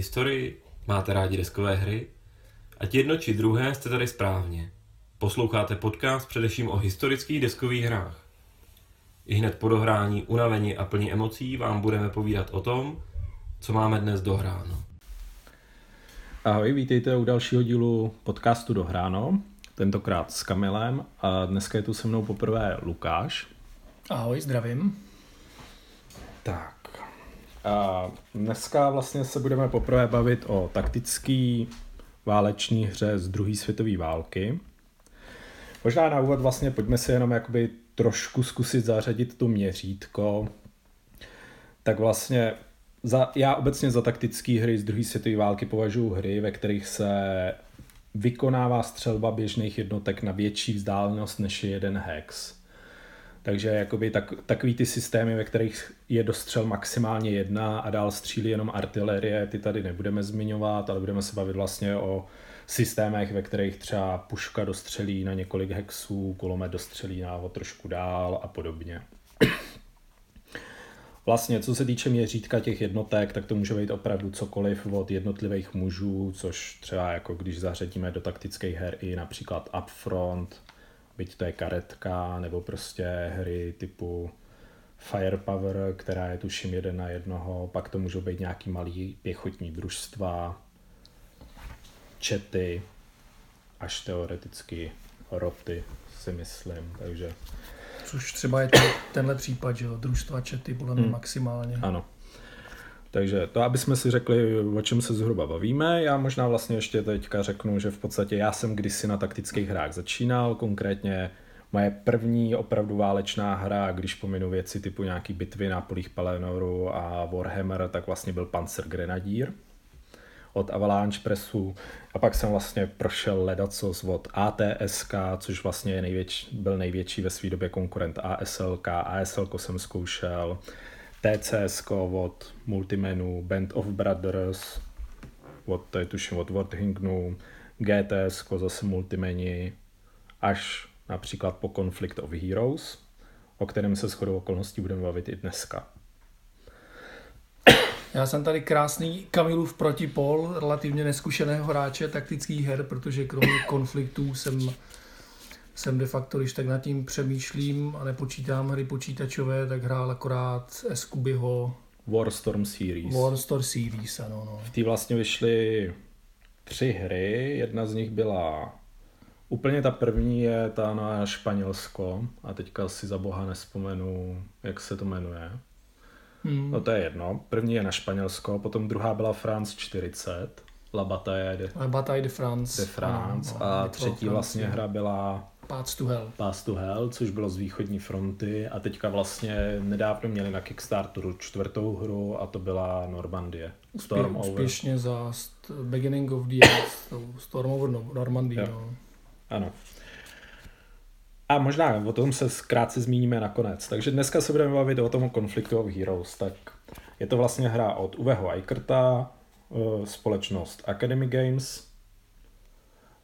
Máte rádi historii? Máte rádi deskové hry? Ať jedno či druhé jste tady správně. Posloucháte podcast především o historických deskových hrách. I hned po dohrání, unavení a plní emocí vám budeme povídat o tom, co máme dnes dohráno. Ahoj, vítejte u dalšího dílu podcastu Dohráno, tentokrát s Kamilem a dneska je tu se mnou poprvé Lukáš. Ahoj, zdravím. Tak, a dneska vlastně se budeme poprvé bavit o taktický váleční hře z druhé světové války. Možná na úvod vlastně pojďme si jenom jakoby trošku zkusit zařadit tu měřítko. Tak vlastně za, já obecně za taktické hry z druhé světové války považuji hry, ve kterých se vykonává střelba běžných jednotek na větší vzdálenost než je jeden hex. Takže jakoby tak, takový ty systémy, ve kterých je dostřel maximálně jedna a dál střílí jenom artilerie, ty tady nebudeme zmiňovat, ale budeme se bavit vlastně o systémech, ve kterých třeba puška dostřelí na několik hexů, kulomet dostřelí na o trošku dál a podobně. Vlastně, co se týče měřítka těch jednotek, tak to může být opravdu cokoliv od jednotlivých mužů, což třeba jako když zařadíme do taktických her i například Upfront, byť to je karetka, nebo prostě hry typu Firepower, která je tuším jeden na jednoho, pak to můžou být nějaký malý pěchotní družstva, čety, až teoreticky roty, si myslím, takže... Což třeba je to, tenhle případ, že jo, družstva čety podle mě hmm. maximálně. Ano. Takže to, aby jsme si řekli, o čem se zhruba bavíme, já možná vlastně ještě teďka řeknu, že v podstatě já jsem kdysi na taktických hrách začínal, konkrétně moje první opravdu válečná hra, když pominu věci typu nějaký bitvy na polích Pelenoru a Warhammer, tak vlastně byl Panzer Grenadier od Avalanche Pressu. A pak jsem vlastně prošel ledacos od ATSK, což vlastně největší, byl největší ve své době konkurent ASLK, ASLK jsem zkoušel, TCS od Multimenu, Band of Brothers, od, to je tuším od Warthingnu, GTS zase Multimeni, až například po Conflict of Heroes, o kterém se shodou okolností budeme bavit i dneska. Já jsem tady krásný Kamilův protipol, relativně neskušeného hráče taktických her, protože kromě konfliktů jsem jsem de facto, když tak nad tím přemýšlím a nepočítám hry počítačové, tak hrál akorát Eskubyho Warstorm Series. Warstorm Series, ano. No. V té vlastně vyšly tři hry, jedna z nich byla Úplně ta první je ta na Španělsko a teďka si za boha nespomenu, jak se to jmenuje. Hmm. No to je jedno. První je na Španělsko, potom druhá byla France 40, La Bataille de, La Bataille de France. De France. Ano, a třetí vlastně hra byla Path to Hell. Path to Hell, což bylo z východní fronty a teďka vlastně nedávno měli na Kickstarteru čtvrtou hru a to byla Normandie. Storm over. Úspěšně za Beginning of the End, Storm over Normandie. No. Ano. A možná o tom se krátce zmíníme nakonec. Takže dneska se budeme bavit o tom konfliktu of Heroes. Tak je to vlastně hra od Uveho Eikerta, eh, společnost Academy Games,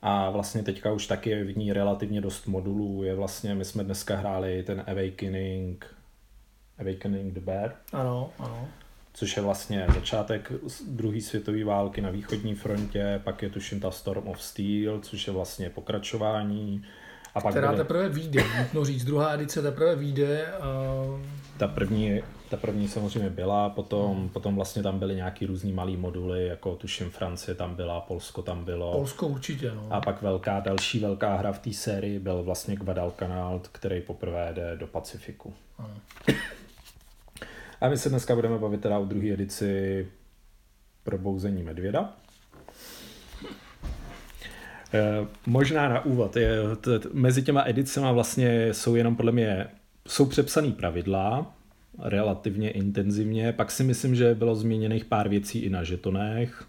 a vlastně teďka už taky je v ní relativně dost modulů. Je vlastně, my jsme dneska hráli ten Awakening, Awakening the Bear. Ano, ano. Což je vlastně začátek druhé světové války na východní frontě, pak je tuším ta Storm of Steel, což je vlastně pokračování. A pak Která byly... teprve vyjde, nutno říct. Druhá edice teprve vyjde. A... Ta první ta první samozřejmě byla, potom, hmm. potom vlastně tam byly nějaký různý malý moduly, jako tuším Francie tam byla, Polsko tam bylo. Polsko určitě, no. A pak velká, další velká hra v té sérii byl vlastně Guadalcanal, který poprvé jde do Pacifiku. Ano. A my se dneska budeme bavit teda o druhé edici Probouzení medvěda. E, možná na úvod, je, t, t, mezi těma edicema vlastně jsou jenom podle mě jsou přepsané pravidla, relativně intenzivně. Pak si myslím, že bylo změněných pár věcí i na žetonech,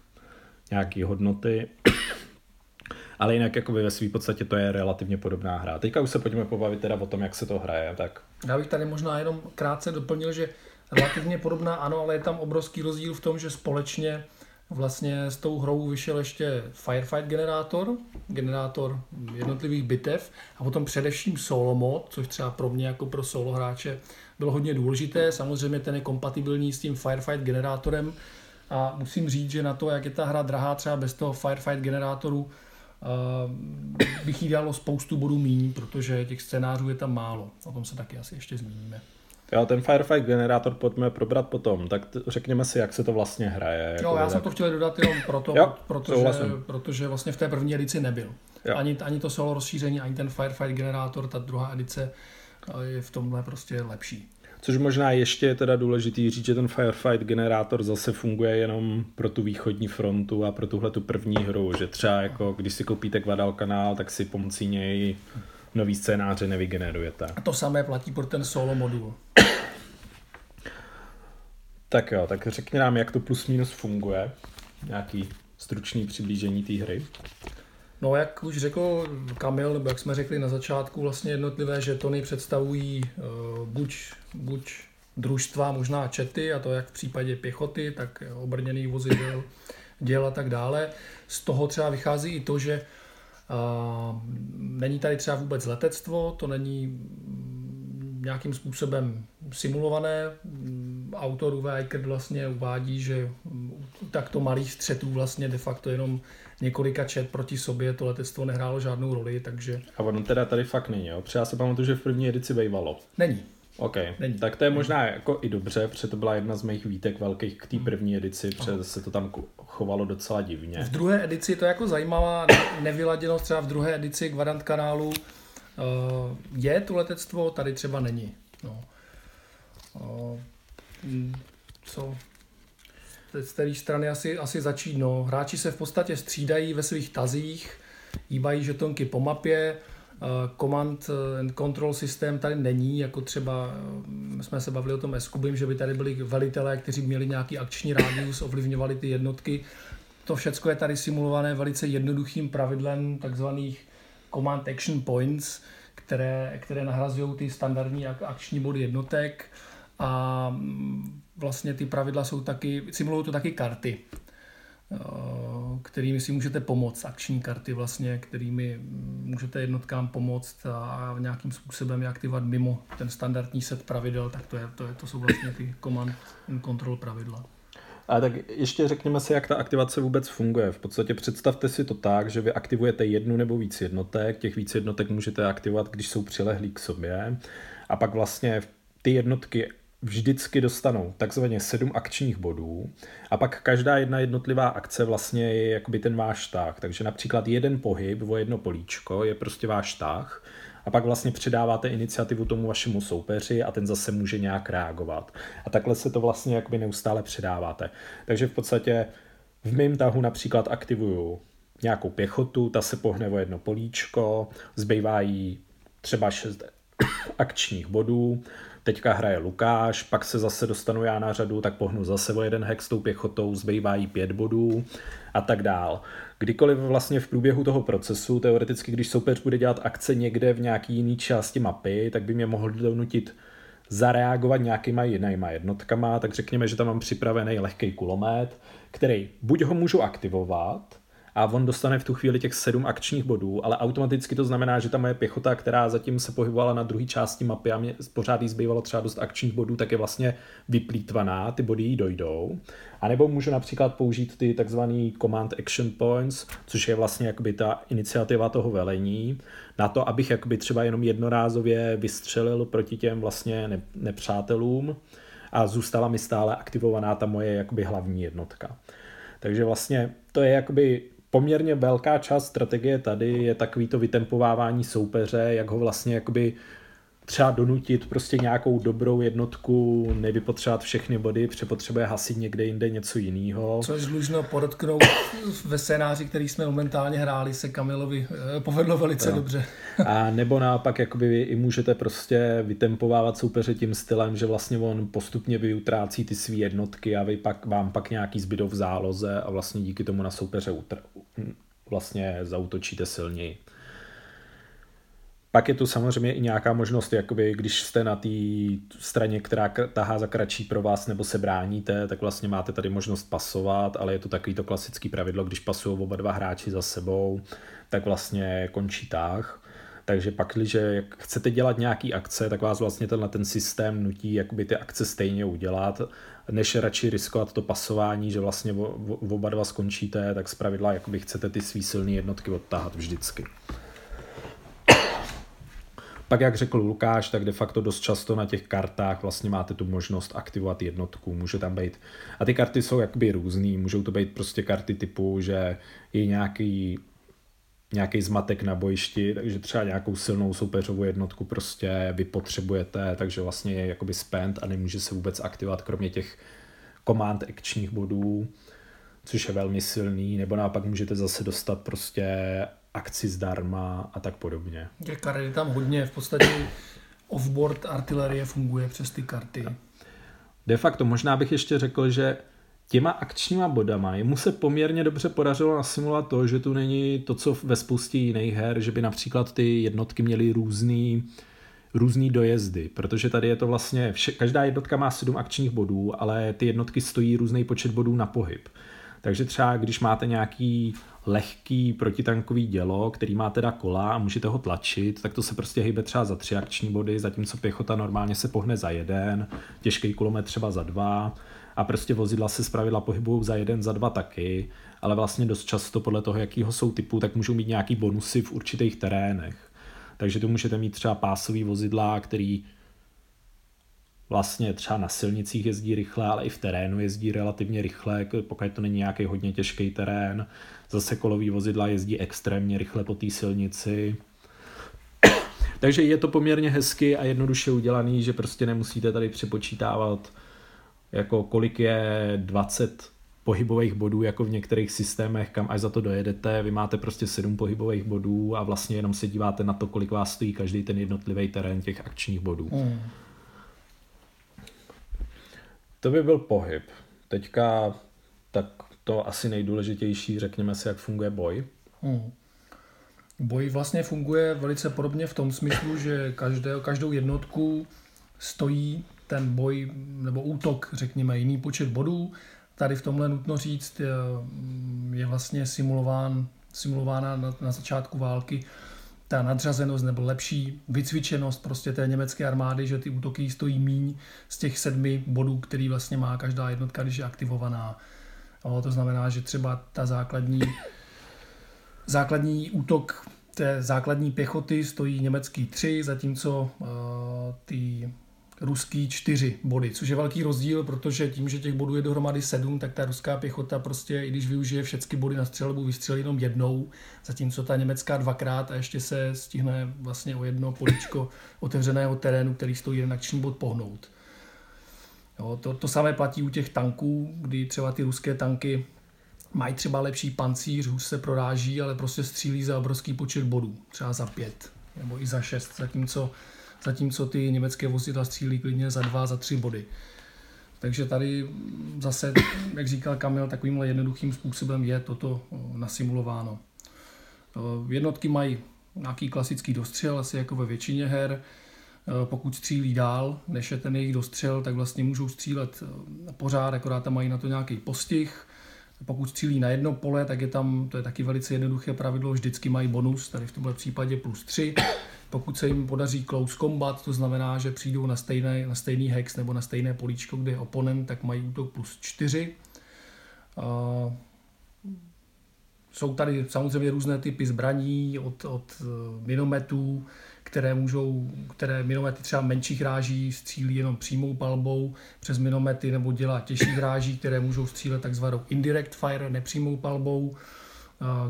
nějaké hodnoty. Ale jinak jakoby ve své podstatě to je relativně podobná hra. Teďka už se pojďme pobavit teda o tom, jak se to hraje. Tak. Já bych tady možná jenom krátce doplnil, že relativně podobná ano, ale je tam obrovský rozdíl v tom, že společně vlastně s tou hrou vyšel ještě Firefight generátor, generátor jednotlivých bitev a potom především solo mod, což třeba pro mě jako pro solo hráče bylo hodně důležité. Samozřejmě ten je kompatibilní s tím Firefight generátorem, A musím říct, že na to, jak je ta hra drahá třeba bez toho Firefight generátoru, uh, bych jí dalo spoustu bodů míň, protože těch scénářů je tam málo. O tom se taky asi ještě zmíníme. Jo, ten Firefight generátor pojďme probrat potom, tak t- řekněme si, jak se to vlastně hraje. Jako jo, já tak... jsem to chtěl dodat jenom proto, jo, protože, protože vlastně v té první edici nebyl. Ani, ani to solo rozšíření, ani ten Firefight generátor, ta druhá edice je v tomhle prostě lepší. Což možná ještě je teda důležitý říct, že ten Firefight generátor zase funguje jenom pro tu východní frontu a pro tuhle tu první hru, že třeba jako když si koupíte kanál, tak si pomocí něj nový scénáře nevygenerujete. A to samé platí pro ten solo modul. Tak jo, tak řekni nám, jak to plus minus funguje. Nějaký stručný přiblížení té hry. No, jak už řekl Kamil, nebo jak jsme řekli na začátku, vlastně jednotlivé žetony představují uh, buď, buď družstva, možná čety, a to jak v případě pěchoty, tak obrněných vozidel, děl a tak dále. Z toho třeba vychází i to, že uh, není tady třeba vůbec letectvo, to není nějakým způsobem simulované. Autor Uwe vlastně uvádí, že takto malých střetů vlastně de facto jenom několika čet proti sobě to letectvo nehrálo žádnou roli, takže... A ono teda tady fakt není, jo? Protože já se pamatuju, že v první edici bývalo. Není. OK, Není. tak to je možná jako i dobře, protože to byla jedna z mých výtek velkých k té první edici, protože se to tam chovalo docela divně. V druhé edici to je jako zajímavá nevyladěnost, třeba v druhé edici Guarant kanálu Uh, je tu letectvo, tady třeba není. No. Uh, co? Z té strany asi, asi začít. No. Hráči se v podstatě střídají ve svých tazích, jíbají žetonky po mapě, uh, command and control systém tady není, jako třeba uh, jsme se bavili o tom Eskubim, že by tady byli velitelé, kteří měli nějaký akční rádius, ovlivňovali ty jednotky. To všechno je tady simulované velice jednoduchým pravidlem takzvaných command action points, které, které nahrazují ty standardní akční body jednotek a mm, vlastně ty pravidla jsou taky, simulují to taky karty, eh, kterými si můžete pomoct, akční karty vlastně, kterými můžete jednotkám pomoct a nějakým způsobem je aktivovat mimo ten standardní set pravidel, tak to, je, to, je, to jsou vlastně ty command and control pravidla. A tak ještě řekněme si, jak ta aktivace vůbec funguje. V podstatě představte si to tak, že vy aktivujete jednu nebo víc jednotek. Těch víc jednotek můžete aktivovat, když jsou přilehlí k sobě. A pak vlastně ty jednotky vždycky dostanou takzvaně sedm akčních bodů a pak každá jedna jednotlivá akce vlastně je jakoby ten váš tah. Takže například jeden pohyb o jedno políčko je prostě váš tah a pak vlastně předáváte iniciativu tomu vašemu soupeři a ten zase může nějak reagovat. A takhle se to vlastně jakoby neustále předáváte. Takže v podstatě v mém tahu například aktivuju nějakou pěchotu, ta se pohne o jedno políčko, zbývá jí třeba šest akčních bodů, teďka hraje Lukáš, pak se zase dostanu já na řadu, tak pohnu zase o jeden hex tou pěchotou, zbývá jí pět bodů a tak dál. Kdykoliv vlastně v průběhu toho procesu, teoreticky, když soupeř bude dělat akce někde v nějaký jiný části mapy, tak by mě mohl donutit zareagovat nějakýma jinýma jednotkama, tak řekněme, že tam mám připravený lehký kulomet, který buď ho můžu aktivovat, a on dostane v tu chvíli těch sedm akčních bodů, ale automaticky to znamená, že ta moje pěchota, která zatím se pohybovala na druhé části mapy a mě pořád jí zbývalo třeba dost akčních bodů, tak je vlastně vyplýtvaná, ty body jí dojdou. A nebo můžu například použít ty takzvaný command action points, což je vlastně jakoby ta iniciativa toho velení, na to, abych jakoby třeba jenom jednorázově vystřelil proti těm vlastně nepřátelům a zůstala mi stále aktivovaná ta moje jakoby hlavní jednotka. Takže vlastně to je jakoby poměrně velká část strategie tady je takový to vytempovávání soupeře, jak ho vlastně jakoby třeba donutit prostě nějakou dobrou jednotku, nevypotřebovat všechny body, přepotřebuje hasit někde jinde něco jiného. Což dlužno podotknout ve scénáři, který jsme momentálně hráli, se Kamilovi eh, povedlo velice no. dobře. A nebo naopak jakoby vy i můžete prostě vytempovávat soupeře tím stylem, že vlastně on postupně vyutrácí ty své jednotky a vy pak, vám pak nějaký zbydou v záloze a vlastně díky tomu na soupeře utr- vlastně zautočíte silněji. Pak je tu samozřejmě i nějaká možnost, jakoby, když jste na té straně, která tahá za kratší pro vás nebo se bráníte, tak vlastně máte tady možnost pasovat, ale je to takový to klasický pravidlo, když pasují oba dva hráči za sebou, tak vlastně končí tah. Takže pak, když chcete dělat nějaký akce, tak vás vlastně tenhle ten systém nutí jakoby ty akce stejně udělat, než radši riskovat to pasování, že vlastně oba dva skončíte, tak zpravidla jakoby chcete ty svý silné jednotky odtahat vždycky. Pak, jak řekl Lukáš, tak de facto dost často na těch kartách vlastně máte tu možnost aktivovat jednotku. Může tam být, a ty karty jsou jakoby různý, můžou to být prostě karty typu, že je nějaký nějaký zmatek na bojišti, takže třeba nějakou silnou soupeřovou jednotku prostě vy potřebujete, takže vlastně je jakoby spend a nemůže se vůbec aktivovat kromě těch command akčních bodů, což je velmi silný, nebo naopak můžete zase dostat prostě akci zdarma a tak podobně. Je tam hodně, v podstatě offboard artilerie funguje přes ty karty. De facto možná bych ještě řekl, že těma akčníma bodama jemu se poměrně dobře podařilo nasimulovat to, že tu není to, co ve spoustě jiných her, že by například ty jednotky měly různý, různý dojezdy, protože tady je to vlastně, vše, každá jednotka má sedm akčních bodů, ale ty jednotky stojí různý počet bodů na pohyb. Takže třeba když máte nějaký lehký protitankový dělo, který má teda kola a můžete ho tlačit, tak to se prostě hýbe třeba za tři akční body, zatímco pěchota normálně se pohne za jeden, těžký kulomet třeba za dva a prostě vozidla se zpravidla pohybují za jeden, za dva taky, ale vlastně dost často podle toho, jakýho jsou typu, tak můžou mít nějaký bonusy v určitých terénech. Takže tu můžete mít třeba pásový vozidla, který vlastně třeba na silnicích jezdí rychle, ale i v terénu jezdí relativně rychle, pokud to není nějaký hodně těžký terén. Zase kolový vozidla jezdí extrémně rychle po té silnici. Takže je to poměrně hezky a jednoduše udělaný, že prostě nemusíte tady přepočítávat jako kolik je 20 pohybových bodů, jako v některých systémech, kam až za to dojedete, vy máte prostě 7 pohybových bodů a vlastně jenom se díváte na to, kolik vás stojí každý ten jednotlivý terén těch akčních bodů. Mm. To by byl pohyb. Teďka tak to asi nejdůležitější, řekněme si, jak funguje boj. Hmm. Boj vlastně funguje velice podobně v tom smyslu, že každé, každou jednotku stojí ten boj nebo útok, řekněme, jiný počet bodů. Tady v tomhle nutno říct, je vlastně simulován, simulována na, na začátku války ta nadřazenost nebo lepší vycvičenost prostě té německé armády, že ty útoky stojí míň z těch sedmi bodů, který vlastně má každá jednotka, když je aktivovaná. O, to znamená, že třeba ta základní, základní útok té základní pěchoty stojí německý tři, zatímco uh, ty ruský čtyři body, což je velký rozdíl, protože tím, že těch bodů je dohromady sedm, tak ta ruská pěchota prostě, i když využije všechny body na střelbu, vystřelí jenom jednou, zatímco ta německá dvakrát a ještě se stihne vlastně o jedno políčko otevřeného terénu, který stojí jeden akční bod pohnout. Jo, to, to samé platí u těch tanků, kdy třeba ty ruské tanky mají třeba lepší pancíř, hůř se proráží, ale prostě střílí za obrovský počet bodů, třeba za pět nebo i za šest, zatímco zatímco ty německé vozidla střílí klidně za dva, za tři body. Takže tady zase, jak říkal Kamil, takovýmhle jednoduchým způsobem je toto nasimulováno. Jednotky mají nějaký klasický dostřel, asi jako ve většině her. Pokud střílí dál, než je ten jejich dostřel, tak vlastně můžou střílet pořád, akorát tam mají na to nějaký postih. Pokud střílí na jedno pole, tak je tam, to je taky velice jednoduché pravidlo, vždycky mají bonus, tady v tomhle případě plus 3. Pokud se jim podaří close combat, to znamená, že přijdou na, stejné, na stejný hex nebo na stejné políčko, kde je oponent, tak mají útok plus 4. Uh, jsou tady samozřejmě různé typy zbraní od, od eh, minometů, které můžou, které minomety třeba menších ráží střílí jenom přímou palbou přes minomety nebo dělá těžších ráží, které můžou střílet takzvanou indirect fire, nepřímou palbou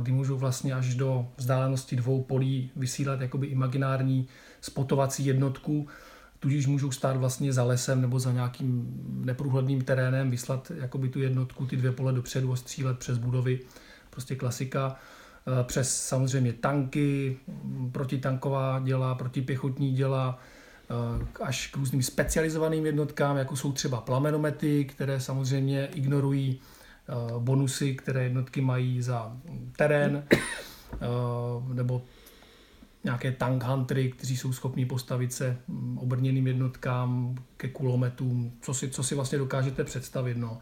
kdy můžou vlastně až do vzdálenosti dvou polí vysílat jakoby imaginární spotovací jednotku, tudíž můžou stát vlastně za lesem nebo za nějakým neprůhledným terénem, vyslat jakoby tu jednotku, ty dvě pole dopředu a střílet přes budovy, prostě klasika přes samozřejmě tanky, protitanková děla, protipěchotní děla, až k různým specializovaným jednotkám, jako jsou třeba plamenomety, které samozřejmě ignorují Eh, bonusy, které jednotky mají za terén, eh, nebo nějaké tank huntery, kteří jsou schopni postavit se mm, obrněným jednotkám ke kulometům, co si, co si vlastně dokážete představit. No.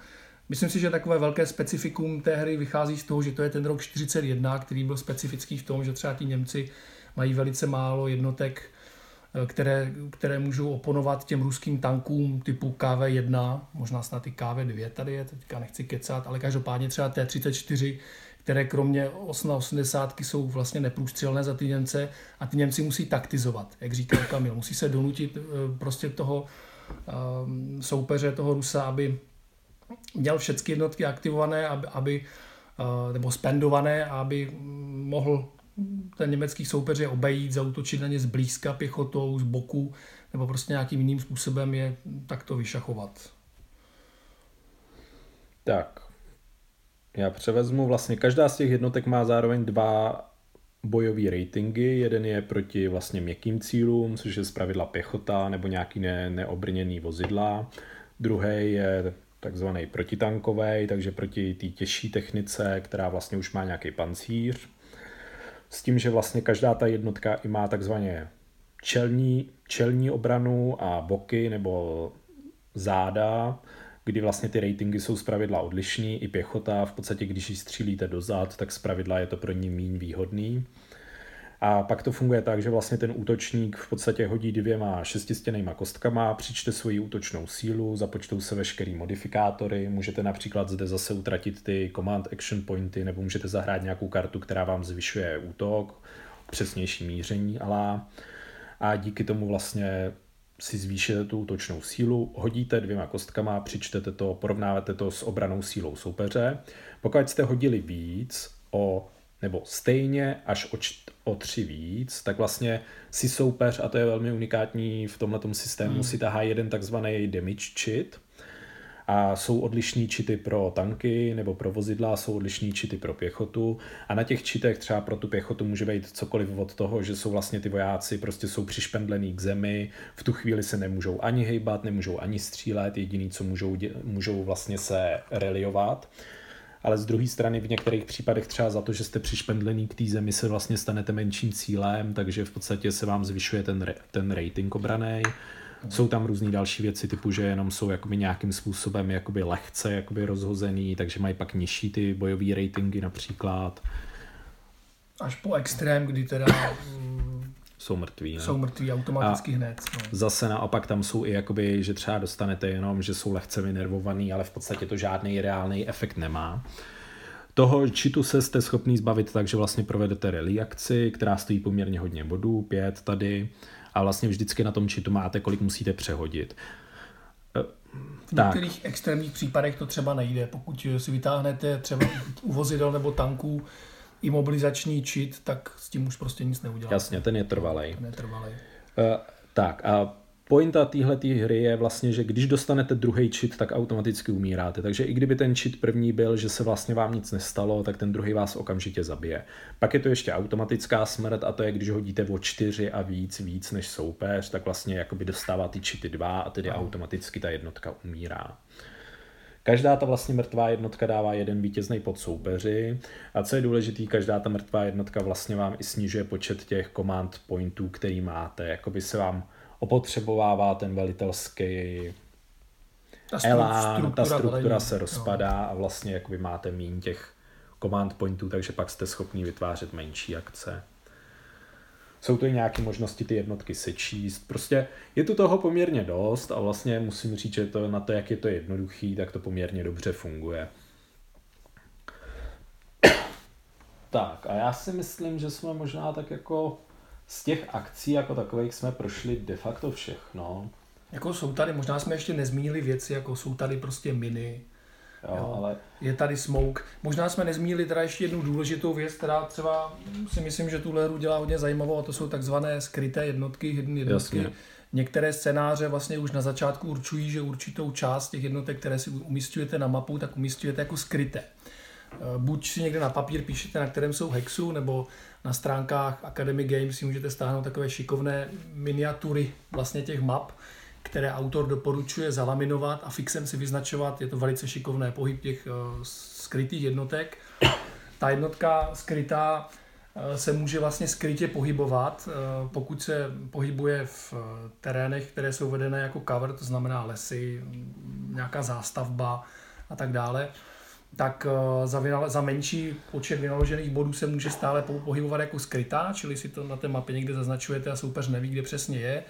Myslím si, že takové velké specifikum té hry vychází z toho, že to je ten rok 41, který byl specifický v tom, že třeba ti Němci mají velice málo jednotek, eh, které, které můžou oponovat těm ruským tankům typu KV-1, možná snad i KV-2 tady je, teďka nechci kecat, ale každopádně třeba T-34, které kromě 80 jsou vlastně neprůstřelné za ty Němce a ty Němci musí taktizovat, jak říkal Kamil. Musí se donutit eh, prostě toho um, soupeře, toho Rusa, aby měl všechny jednotky aktivované, aby, aby uh, nebo spendované, aby mohl ten německý soupeř je obejít, zautočit na ně zblízka pěchotou, z boku, nebo prostě nějakým jiným způsobem je takto vyšachovat. Tak, já převezmu, vlastně každá z těch jednotek má zároveň dva bojové ratingy. Jeden je proti vlastně měkkým cílům, což je zpravidla pěchota nebo nějaký ne, neobrněný vozidla. Druhý je takzvaný protitankový, takže proti té těžší technice, která vlastně už má nějaký pancíř. S tím, že vlastně každá ta jednotka i má takzvaně čelní, čelní obranu a boky nebo záda, kdy vlastně ty ratingy jsou zpravidla odlišný, i pěchota, v podstatě když ji střílíte dozad, tak zpravidla je to pro ní méně výhodný. A pak to funguje tak, že vlastně ten útočník v podstatě hodí dvěma šestistěnýma kostkama, přičte svoji útočnou sílu, započtou se veškerý modifikátory, můžete například zde zase utratit ty command action pointy, nebo můžete zahrát nějakou kartu, která vám zvyšuje útok, přesnější míření, ale a díky tomu vlastně si zvýšíte tu útočnou sílu, hodíte dvěma kostkama, přičtete to, porovnáváte to s obranou sílou soupeře. Pokud jste hodili víc o nebo stejně až o, č- o tři víc, tak vlastně si soupeř, a to je velmi unikátní v tomhle systému, hmm. si tahá jeden takzvaný damage cheat, a jsou odlišní čity pro tanky nebo pro vozidla, jsou odlišní čity pro pěchotu. A na těch čitech třeba pro tu pěchotu může být cokoliv od toho, že jsou vlastně ty vojáci prostě jsou přišpendlený k zemi, v tu chvíli se nemůžou ani hejbat, nemůžou ani střílet, jediný, co můžou, můžou vlastně se reliovat ale z druhé strany v některých případech třeba za to, že jste přišpendlený k té zemi, se vlastně stanete menším cílem, takže v podstatě se vám zvyšuje ten, ten rating obraný. Jsou tam různé další věci, typu, že jenom jsou jakoby nějakým způsobem jakoby lehce jakoby rozhozený, takže mají pak nižší ty bojové ratingy například. Až po extrém, kdy teda mm, jsou mrtví. Ne? Jsou mrtví automaticky a hned. No. Zase naopak tam jsou i jakoby, že třeba dostanete jenom, že jsou lehce vynervovaný, ale v podstatě to žádný reálný efekt nemá. Toho čitu se jste schopný zbavit tak, že vlastně provedete rally akci, která stojí poměrně hodně bodů, pět tady a vlastně vždycky na tom čitu máte, kolik musíte přehodit. V tak. některých extrémních případech to třeba nejde. Pokud si vytáhnete třeba u vozidel nebo tanků imobilizační čit, tak s tím už prostě nic neuděláte. Jasně, ten je trvalej. Ten je trvalej. Uh, tak a pointa téhle hry je vlastně, že když dostanete druhý čit, tak automaticky umíráte. Takže i kdyby ten čit první byl, že se vlastně vám nic nestalo, tak ten druhý vás okamžitě zabije. Pak je to ještě automatická smrt a to je, když hodíte o čtyři a víc, víc než soupeř, tak vlastně jakoby dostává ty čity dva a tedy no. automaticky ta jednotka umírá. Každá ta vlastně mrtvá jednotka dává jeden vítězný pod soupeři a co je důležité, každá ta mrtvá jednotka vlastně vám i snižuje počet těch command pointů, který máte. Jakoby se vám opotřebovává ten velitelský ta elán, struktura, ta struktura velení. se rozpadá no. a vlastně jakoby máte méně těch command pointů, takže pak jste schopni vytvářet menší akce. Jsou to i nějaké možnosti ty jednotky sečíst. Prostě je tu toho poměrně dost a vlastně musím říct, že to na to, jak je to jednoduchý, tak to poměrně dobře funguje. Tak a já si myslím, že jsme možná tak jako z těch akcí jako takových jsme prošli de facto všechno. Jako jsou tady, možná jsme ještě nezmínili věci, jako jsou tady prostě miny, jo, jo, ale... je tady smoke. Možná jsme nezmínili teda ještě jednu důležitou věc, která třeba si myslím, že tuhle hru dělá hodně zajímavou a to jsou takzvané skryté jednotky, hidden jednotky. Jasně. Některé scénáře vlastně už na začátku určují, že určitou část těch jednotek, které si umístujete na mapu, tak umístujete jako skryté. Eh, buď si někde na papír píšete, na kterém jsou hexu, nebo na stránkách Academy Games si můžete stáhnout takové šikovné miniatury vlastně těch map, které autor doporučuje zalaminovat a fixem si vyznačovat. Je to velice šikovné pohyb těch uh, skrytých jednotek. Ta jednotka skrytá uh, se může vlastně skrytě pohybovat, uh, pokud se pohybuje v terénech, které jsou vedené jako cover, to znamená lesy, nějaká zástavba a tak dále tak eh, za, vynale, za menší počet vynaložených bodů se může stále pohybovat jako skrytá, čili si to na té mapě někde zaznačujete a soupeř neví, kde přesně je.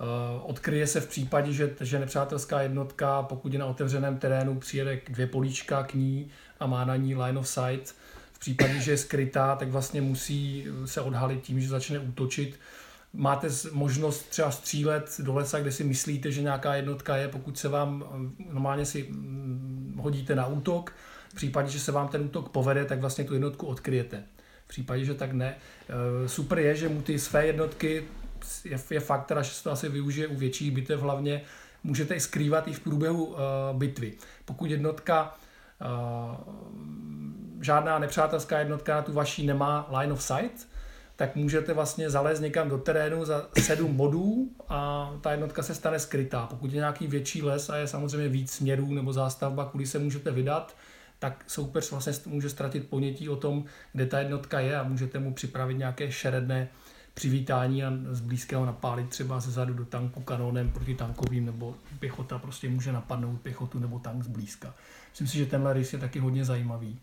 Eh, odkryje se v případě, že, že nepřátelská jednotka, pokud je na otevřeném terénu, přijede dvě políčka k ní a má na ní line of sight. V případě, že je skrytá, tak vlastně musí se odhalit tím, že začne útočit. Máte možnost třeba střílet do lesa, kde si myslíte, že nějaká jednotka je, pokud se vám normálně si mm, hodíte na útok, v případě, že se vám ten útok povede, tak vlastně tu jednotku odkryjete. V případě, že tak ne. Eh, super je, že mu ty své jednotky, je, je fakt teda, že se to asi využije u větších bitev hlavně, můžete i skrývat i v průběhu uh, bitvy. Pokud jednotka, uh, žádná nepřátelská jednotka na tu vaší nemá line of sight, tak můžete vlastně zalézt někam do terénu za sedm bodů a ta jednotka se stane skrytá. Pokud je nějaký větší les a je samozřejmě víc směrů nebo zástavba, kudy se můžete vydat, tak soupeř vlastně může ztratit ponětí o tom, kde ta jednotka je a můžete mu připravit nějaké šeredné přivítání a z blízkého napálit třeba ze zadu do tanku kanónem proti tankovým nebo pěchota prostě může napadnout pěchotu nebo tank z blízka. Myslím si, že tenhle rys je taky hodně zajímavý.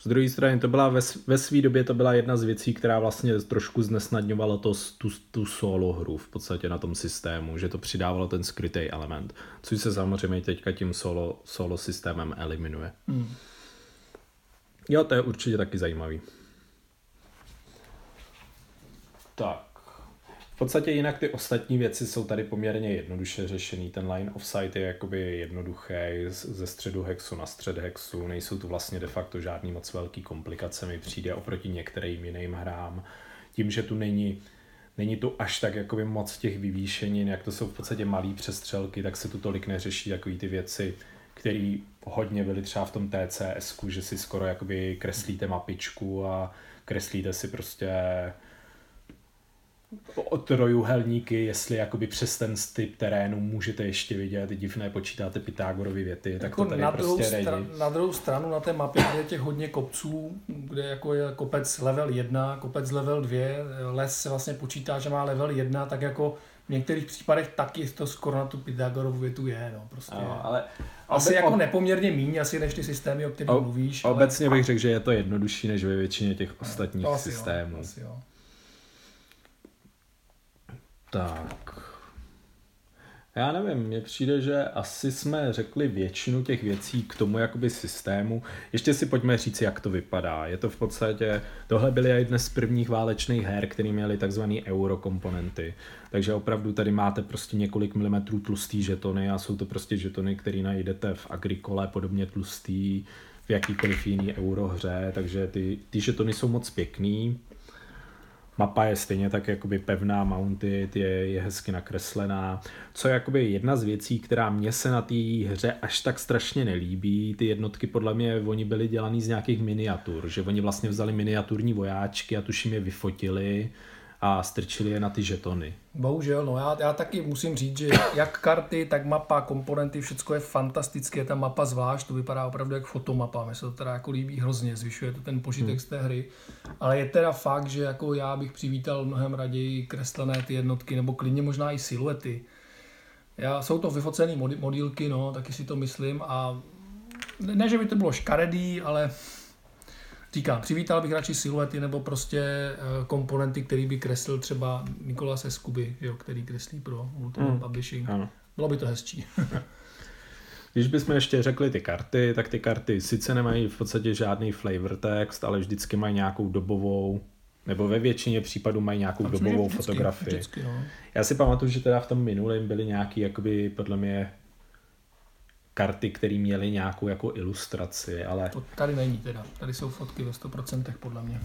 Z druhé strany to byla ve, ve své době to byla jedna z věcí, která vlastně trošku znesnadňovala to, tu, tu solo hru v podstatě na tom systému, že to přidávalo ten skrytý element, což se samozřejmě teďka tím solo, solo systémem eliminuje. Hmm. Jo, to je určitě taky zajímavý. Tak. V podstatě jinak ty ostatní věci jsou tady poměrně jednoduše řešený. Ten line of sight je jakoby jednoduchý ze středu hexu na střed hexu. Nejsou tu vlastně de facto žádný moc velký komplikace. Mi přijde oproti některým jiným hrám. Tím, že tu není není tu až tak jakoby moc těch vyvýšenin, jak to jsou v podstatě malé přestřelky, tak se tu tolik neřeší takový ty věci, které hodně byly třeba v tom TCS, že si skoro jakoby kreslíte mapičku a kreslíte si prostě trojuhelníky, jestli jakoby přes ten typ terénu můžete ještě vidět divné, počítáte Pythagorovy věty, jako tak to tady na prostě druhou stra- Na druhou stranu na té mapě, je těch hodně kopců, kde jako je kopec level 1, kopec level 2, les se vlastně počítá, že má level 1, tak jako v některých případech taky to skoro na tu Pythagorovu větu je, no, prostě. No, ale asi obe, jako nepoměrně míň, asi než ty systémy, o kterých mluvíš. Obecně ale... bych řekl, že je to jednodušší než ve většině těch ostatních no, systémů. Jo, asi jo. Tak. Já nevím, mně přijde, že asi jsme řekli většinu těch věcí k tomu jakoby systému. Ještě si pojďme říct, jak to vypadá. Je to v podstatě, tohle byly jedna z prvních válečných her, které měly takzvané eurokomponenty. Takže opravdu tady máte prostě několik milimetrů tlustý žetony a jsou to prostě žetony, které najdete v Agrikole, podobně tlustý, v jakýkoliv jiný eurohře, takže ty, ty žetony jsou moc pěkný mapa je stejně tak jakoby pevná, mounted, je, je hezky nakreslená. Co je jakoby jedna z věcí, která mě se na té hře až tak strašně nelíbí, ty jednotky podle mě, oni byly dělaný z nějakých miniatur, že oni vlastně vzali miniaturní vojáčky a tuším je vyfotili a strčili je na ty žetony. Bohužel, no já, já taky musím říct, že jak karty, tak mapa, komponenty, všechno je fantastické, ta mapa zvlášť, to vypadá opravdu jak fotomapa, mi se to teda jako líbí hrozně, zvyšuje to ten požitek hmm. z té hry, ale je teda fakt, že jako já bych přivítal mnohem raději kreslené ty jednotky, nebo klidně možná i siluety. Já, jsou to vyfocené modílky, no, taky si to myslím a ne, že by to bylo škaredý, ale Říkám, přivítal bych radši siluety nebo prostě eh, komponenty, který by kreslil třeba Nikolas Eskuby, jo, který kreslí pro Ultimate mm. Publishing. Ano. Bylo by to hezčí. Když bychom ještě řekli ty karty, tak ty karty sice nemají v podstatě žádný flavor text, ale vždycky mají nějakou dobovou, nebo ve většině případů mají nějakou Tam dobovou vždycky, fotografii. Vždycky, no. Já si pamatuju, že teda v tom minulém byly nějaký, jakoby podle mě karty, které měly nějakou jako ilustraci, ale... To tady není teda, tady jsou fotky ve 100% podle mě.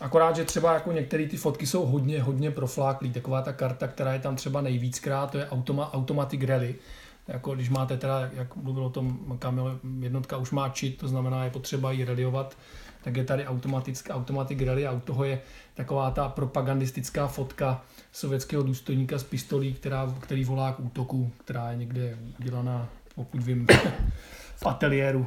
Akorát, že třeba jako některé ty fotky jsou hodně, hodně profláklý. Taková ta karta, která je tam třeba nejvíckrát, to je automa, Automatic Rally. Jako když máte teda, jak mluvil o tom Kamil, jednotka už má čit, to znamená, je potřeba ji radiovat, tak je tady automatická Automatic Rally a u toho je taková ta propagandistická fotka sovětského důstojníka s pistolí, která, který volá k útoku, která je někde udělaná, pokud vím, v ateliéru.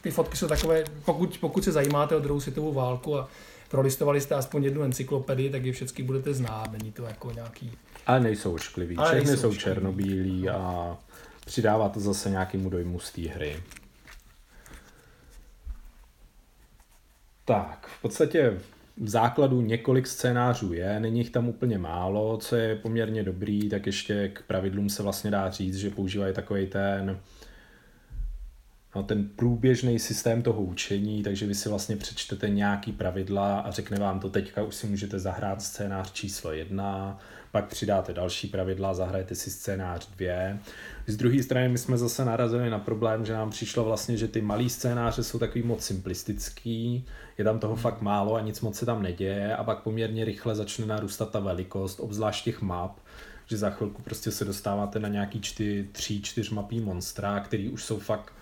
Ty fotky jsou takové, pokud, pokud se zajímáte o druhou světovou válku a prolistovali jste aspoň jednu encyklopedii, tak je všechny budete znát, není to jako nějaký... Ale nejsou ošklivý, všechny jsou černobílí a přidává to zase nějakému dojmu z té hry. Tak, v podstatě v základu několik scénářů je, není jich tam úplně málo, co je poměrně dobrý, tak ještě k pravidlům se vlastně dá říct, že používají takový ten no, ten průběžný systém toho učení, takže vy si vlastně přečtete nějaký pravidla a řekne vám to teďka už si můžete zahrát scénář číslo jedna, pak přidáte další pravidla, zahrajete si scénář dvě. Z druhé strany my jsme zase narazili na problém, že nám přišlo vlastně, že ty malý scénáře jsou takový moc simplistický, je tam toho fakt málo a nic moc se tam neděje a pak poměrně rychle začne narůstat ta velikost, obzvlášť těch map, že za chvilku prostě se dostáváte na nějaký čty, tři, čtyř mapí monstra, který už jsou fakt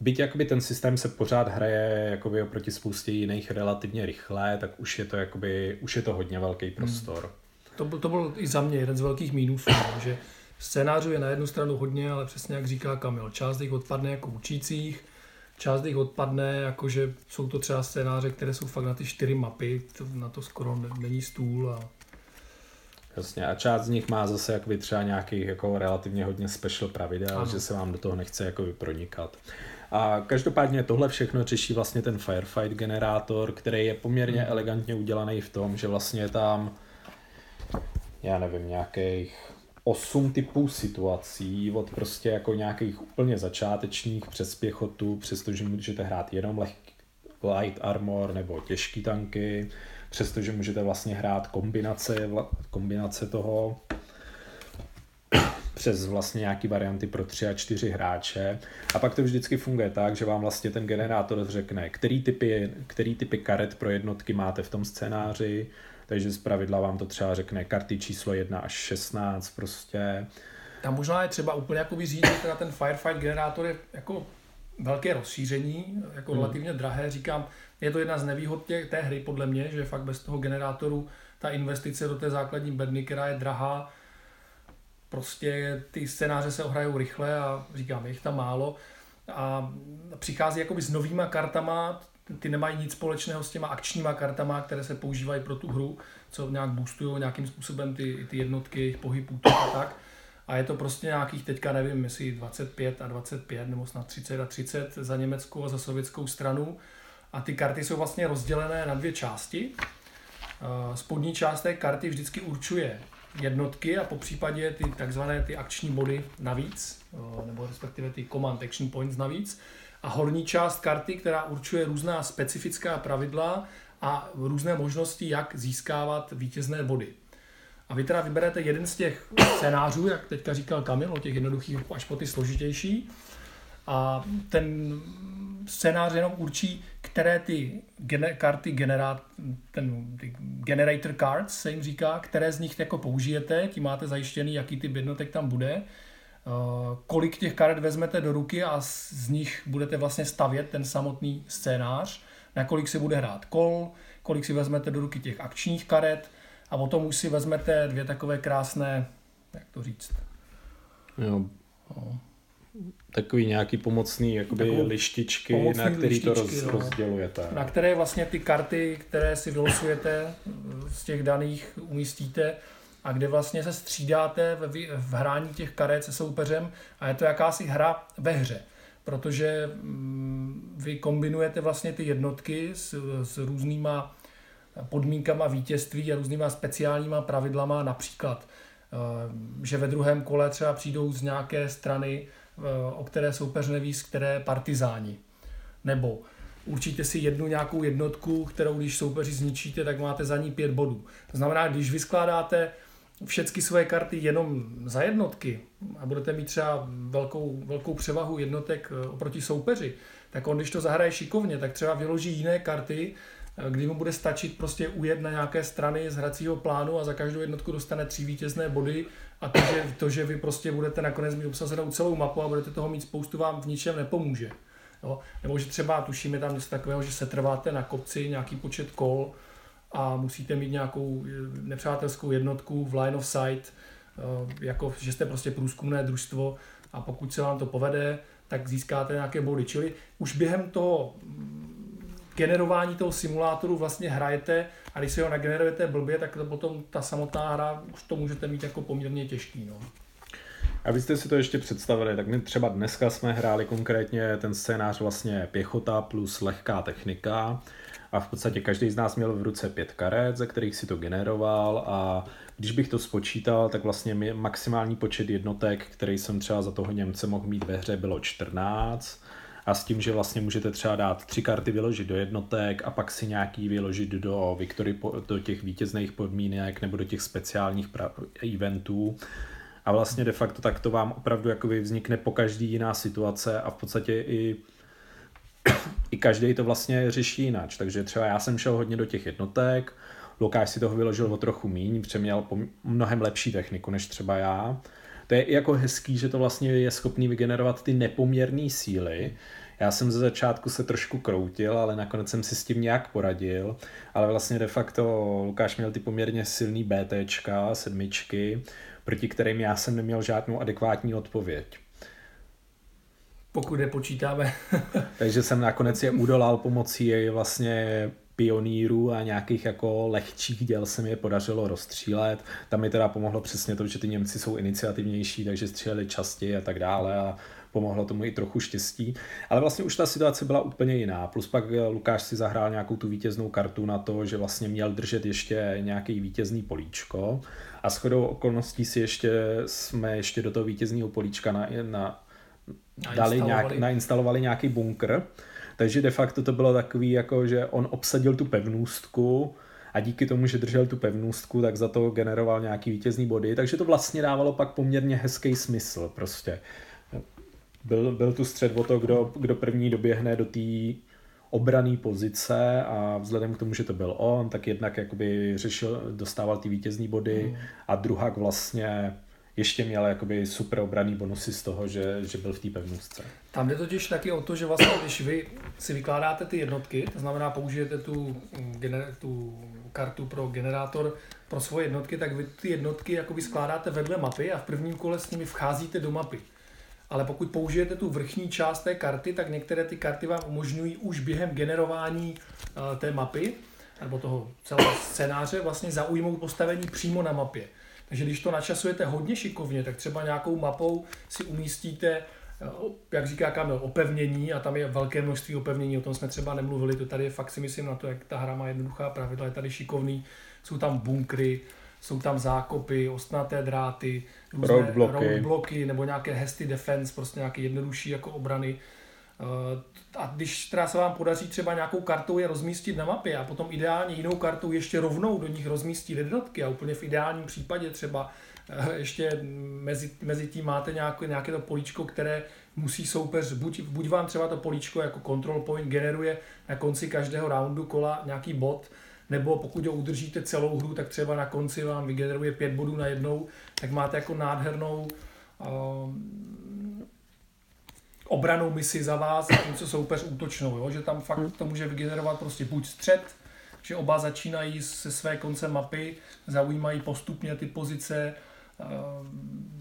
Byť jakoby ten systém se pořád hraje jakoby oproti spoustě jiných relativně rychle, tak už je to, jakoby, už je to hodně velký prostor. Hmm. To, byl, to byl i za mě jeden z velkých mínusů, no, že scénářů je na jednu stranu hodně, ale přesně jak říká Kamil, část jich odpadne jako učících, část jich odpadne, jakože jsou to třeba scénáře, které jsou fakt na ty čtyři mapy, to, na to skoro není stůl a Jasně, a část z nich má zase jakoby třeba nějaký jako relativně hodně special pravidel, ano. že se vám do toho nechce jakoby pronikat. A každopádně tohle všechno řeší vlastně ten Firefight generátor, který je poměrně hmm. elegantně udělaný v tom, že vlastně je tam, já nevím, nějakých osm typů situací, od prostě jako nějakých úplně začátečních přes pěchotu, přestože můžete hrát jenom lehký light armor nebo těžký tanky, přestože můžete vlastně hrát kombinace, kombinace toho přes vlastně nějaký varianty pro tři a čtyři hráče. A pak to vždycky funguje tak, že vám vlastně ten generátor řekne, který typy, který typy karet pro jednotky máte v tom scénáři, takže z pravidla vám to třeba řekne karty číslo 1 až 16 prostě. Tam možná je třeba úplně jako říct, že teda ten Firefight generátor je jako velké rozšíření, jako hmm. relativně drahé, říkám, je to jedna z nevýhod tě, té hry podle mě, že fakt bez toho generátoru ta investice do té základní bedny, která je drahá, prostě ty scénáře se ohrajou rychle a říkám, je jich tam málo a přichází jakoby s novýma kartama, ty nemají nic společného s těma akčníma kartama, které se používají pro tu hru, co nějak boostují nějakým způsobem ty, ty jednotky, jejich a tak. A je to prostě nějakých teďka nevím, jestli 25 a 25 nebo snad 30 a 30 za německou a za sovětskou stranu. A ty karty jsou vlastně rozdělené na dvě části. Spodní část té karty vždycky určuje jednotky a po případě ty takzvané ty akční body navíc, nebo respektive ty command action points navíc. A horní část karty, která určuje různá specifická pravidla a různé možnosti, jak získávat vítězné body. A vy teda vyberete jeden z těch scénářů, jak teďka říkal Kamil, o těch jednoduchých až po ty složitější. A ten scénář jenom určí, které ty gener- karty generát, ten ty generator cards se jim říká, které z nich jako použijete, tím máte zajištěný, jaký typ jednotek tam bude, kolik těch karet vezmete do ruky a z nich budete vlastně stavět ten samotný scénář, na kolik si bude hrát kol, kolik si vezmete do ruky těch akčních karet a potom už si vezmete dvě takové krásné, jak to říct, jo. No takový nějaký pomocný jakoby Takovou lištičky, pomocný na který lištičky, to roz, no. rozdělujete. Na které vlastně ty karty, které si vylosujete z těch daných umístíte a kde vlastně se střídáte v, v hrání těch karet se soupeřem a je to jakási hra ve hře protože mm, vy kombinujete vlastně ty jednotky s, s různýma podmínkama vítězství a různýma speciálníma pravidlama, například, eh, že ve druhém kole třeba přijdou z nějaké strany o které soupeř neví, z které partizáni. Nebo určíte si jednu nějakou jednotku, kterou když soupeři zničíte, tak máte za ní pět bodů. To znamená, když vyskládáte všechny svoje karty jenom za jednotky a budete mít třeba velkou, velkou převahu jednotek eh, oproti soupeři, tak on, když to zahraje šikovně, tak třeba vyloží jiné karty, eh, kdy mu bude stačit prostě ujet na nějaké strany z hracího plánu a za každou jednotku dostane tři vítězné body a to že, to, že vy prostě budete nakonec mít obsazenou celou mapu a budete toho mít spoustu, vám v ničem nepomůže. Jo? Nebo že třeba tušíme tam něco takového, že se trváte na kopci nějaký počet kol a musíte mít nějakou eh, nepřátelskou jednotku v line of sight, eh, jako že jste prostě průzkumné družstvo a pokud se vám to povede, tak získáte nějaké body. Čili už během toho generování toho simulátoru vlastně hrajete a když si ho nagenerujete blbě, tak to potom ta samotná hra už to můžete mít jako poměrně těžký. No. Abyste si to ještě představili, tak my třeba dneska jsme hráli konkrétně ten scénář vlastně pěchota plus lehká technika a v podstatě každý z nás měl v ruce pět karet, ze kterých si to generoval a když bych to spočítal, tak vlastně maximální počet jednotek, který jsem třeba za toho Němce mohl mít ve hře, bylo 14 a s tím, že vlastně můžete třeba dát tři karty vyložit do jednotek a pak si nějaký vyložit do Victory, do těch vítězných podmínek nebo do těch speciálních eventů. A vlastně de facto tak to vám opravdu jakoby vznikne po každý jiná situace a v podstatě i i každý to vlastně řeší jinak. Takže třeba já jsem šel hodně do těch jednotek, Lukáš si toho vyložil o trochu míň, protože měl mnohem lepší techniku než třeba já. To je i jako hezký, že to vlastně je schopný vygenerovat ty nepoměrné síly. Já jsem ze začátku se trošku kroutil, ale nakonec jsem si s tím nějak poradil. Ale vlastně de facto Lukáš měl ty poměrně silný BTčka, sedmičky, proti kterým já jsem neměl žádnou adekvátní odpověď. Pokud je počítáme. Takže jsem nakonec je udolal pomocí vlastně pionýrů a nějakých jako lehčích děl se mi je podařilo rozstřílet. Tam mi teda pomohlo přesně to, že ty Němci jsou iniciativnější, takže stříleli častěji a tak dále a pomohlo tomu i trochu štěstí. Ale vlastně už ta situace byla úplně jiná. Plus pak Lukáš si zahrál nějakou tu vítěznou kartu na to, že vlastně měl držet ještě nějaký vítězný políčko a shodou okolností si ještě jsme ještě do toho vítězného políčka na, na, dali nějak, nainstalovali. nějaký bunkr, takže de facto to bylo takový, jako že on obsadil tu pevnůstku a díky tomu, že držel tu pevnůstku, tak za to generoval nějaký vítězný body, takže to vlastně dávalo pak poměrně hezký smysl prostě. Byl, byl tu střed o to, kdo, kdo první doběhne do té obraný pozice a vzhledem k tomu, že to byl on, tak jednak jakoby řešil, dostával ty vítězný body mm. a druhak vlastně ještě měl jakoby super obraný bonusy z toho, že, že byl v té pevnostce. Tam jde totiž taky o to, že vlastně když vy si vykládáte ty jednotky, to znamená použijete tu, gener, tu kartu pro generátor pro svoje jednotky, tak vy ty jednotky jakoby skládáte vedle mapy a v prvním kole s nimi vcházíte do mapy. Ale pokud použijete tu vrchní část té karty, tak některé ty karty vám umožňují už během generování uh, té mapy nebo toho celého scénáře vlastně zaujmout postavení přímo na mapě. Takže když to načasujete hodně šikovně, tak třeba nějakou mapou si umístíte eh, jak říká Kamil, opevnění a tam je velké množství opevnění, o tom jsme třeba nemluvili, to tady je fakt si myslím na to, jak ta hra má jednoduchá pravidla, je tady šikovný, jsou tam bunkry, jsou tam zákopy, ostnaté dráty, různé roadblocky. roadblocky nebo nějaké hesty defense, prostě nějaké jednodušší jako obrany. Eh, a když teda se vám podaří třeba nějakou kartou je rozmístit na mapě a potom ideálně jinou kartou ještě rovnou do nich rozmístit jednotky a úplně v ideálním případě třeba eh, ještě mezi, mezi tím máte nějaké, nějaké to políčko, které musí soupeř, buď, buď vám třeba to políčko jako control point generuje na konci každého roundu kola nějaký bod, nebo pokud ho udržíte celou hru, tak třeba na konci vám vygeneruje pět bodů na jednou, tak máte jako nádhernou uh, obranou misi za vás, co soupeř útočnou, jo? že tam fakt to může vygenerovat prostě buď střed, že oba začínají se své konce mapy, zaujímají postupně ty pozice, eh,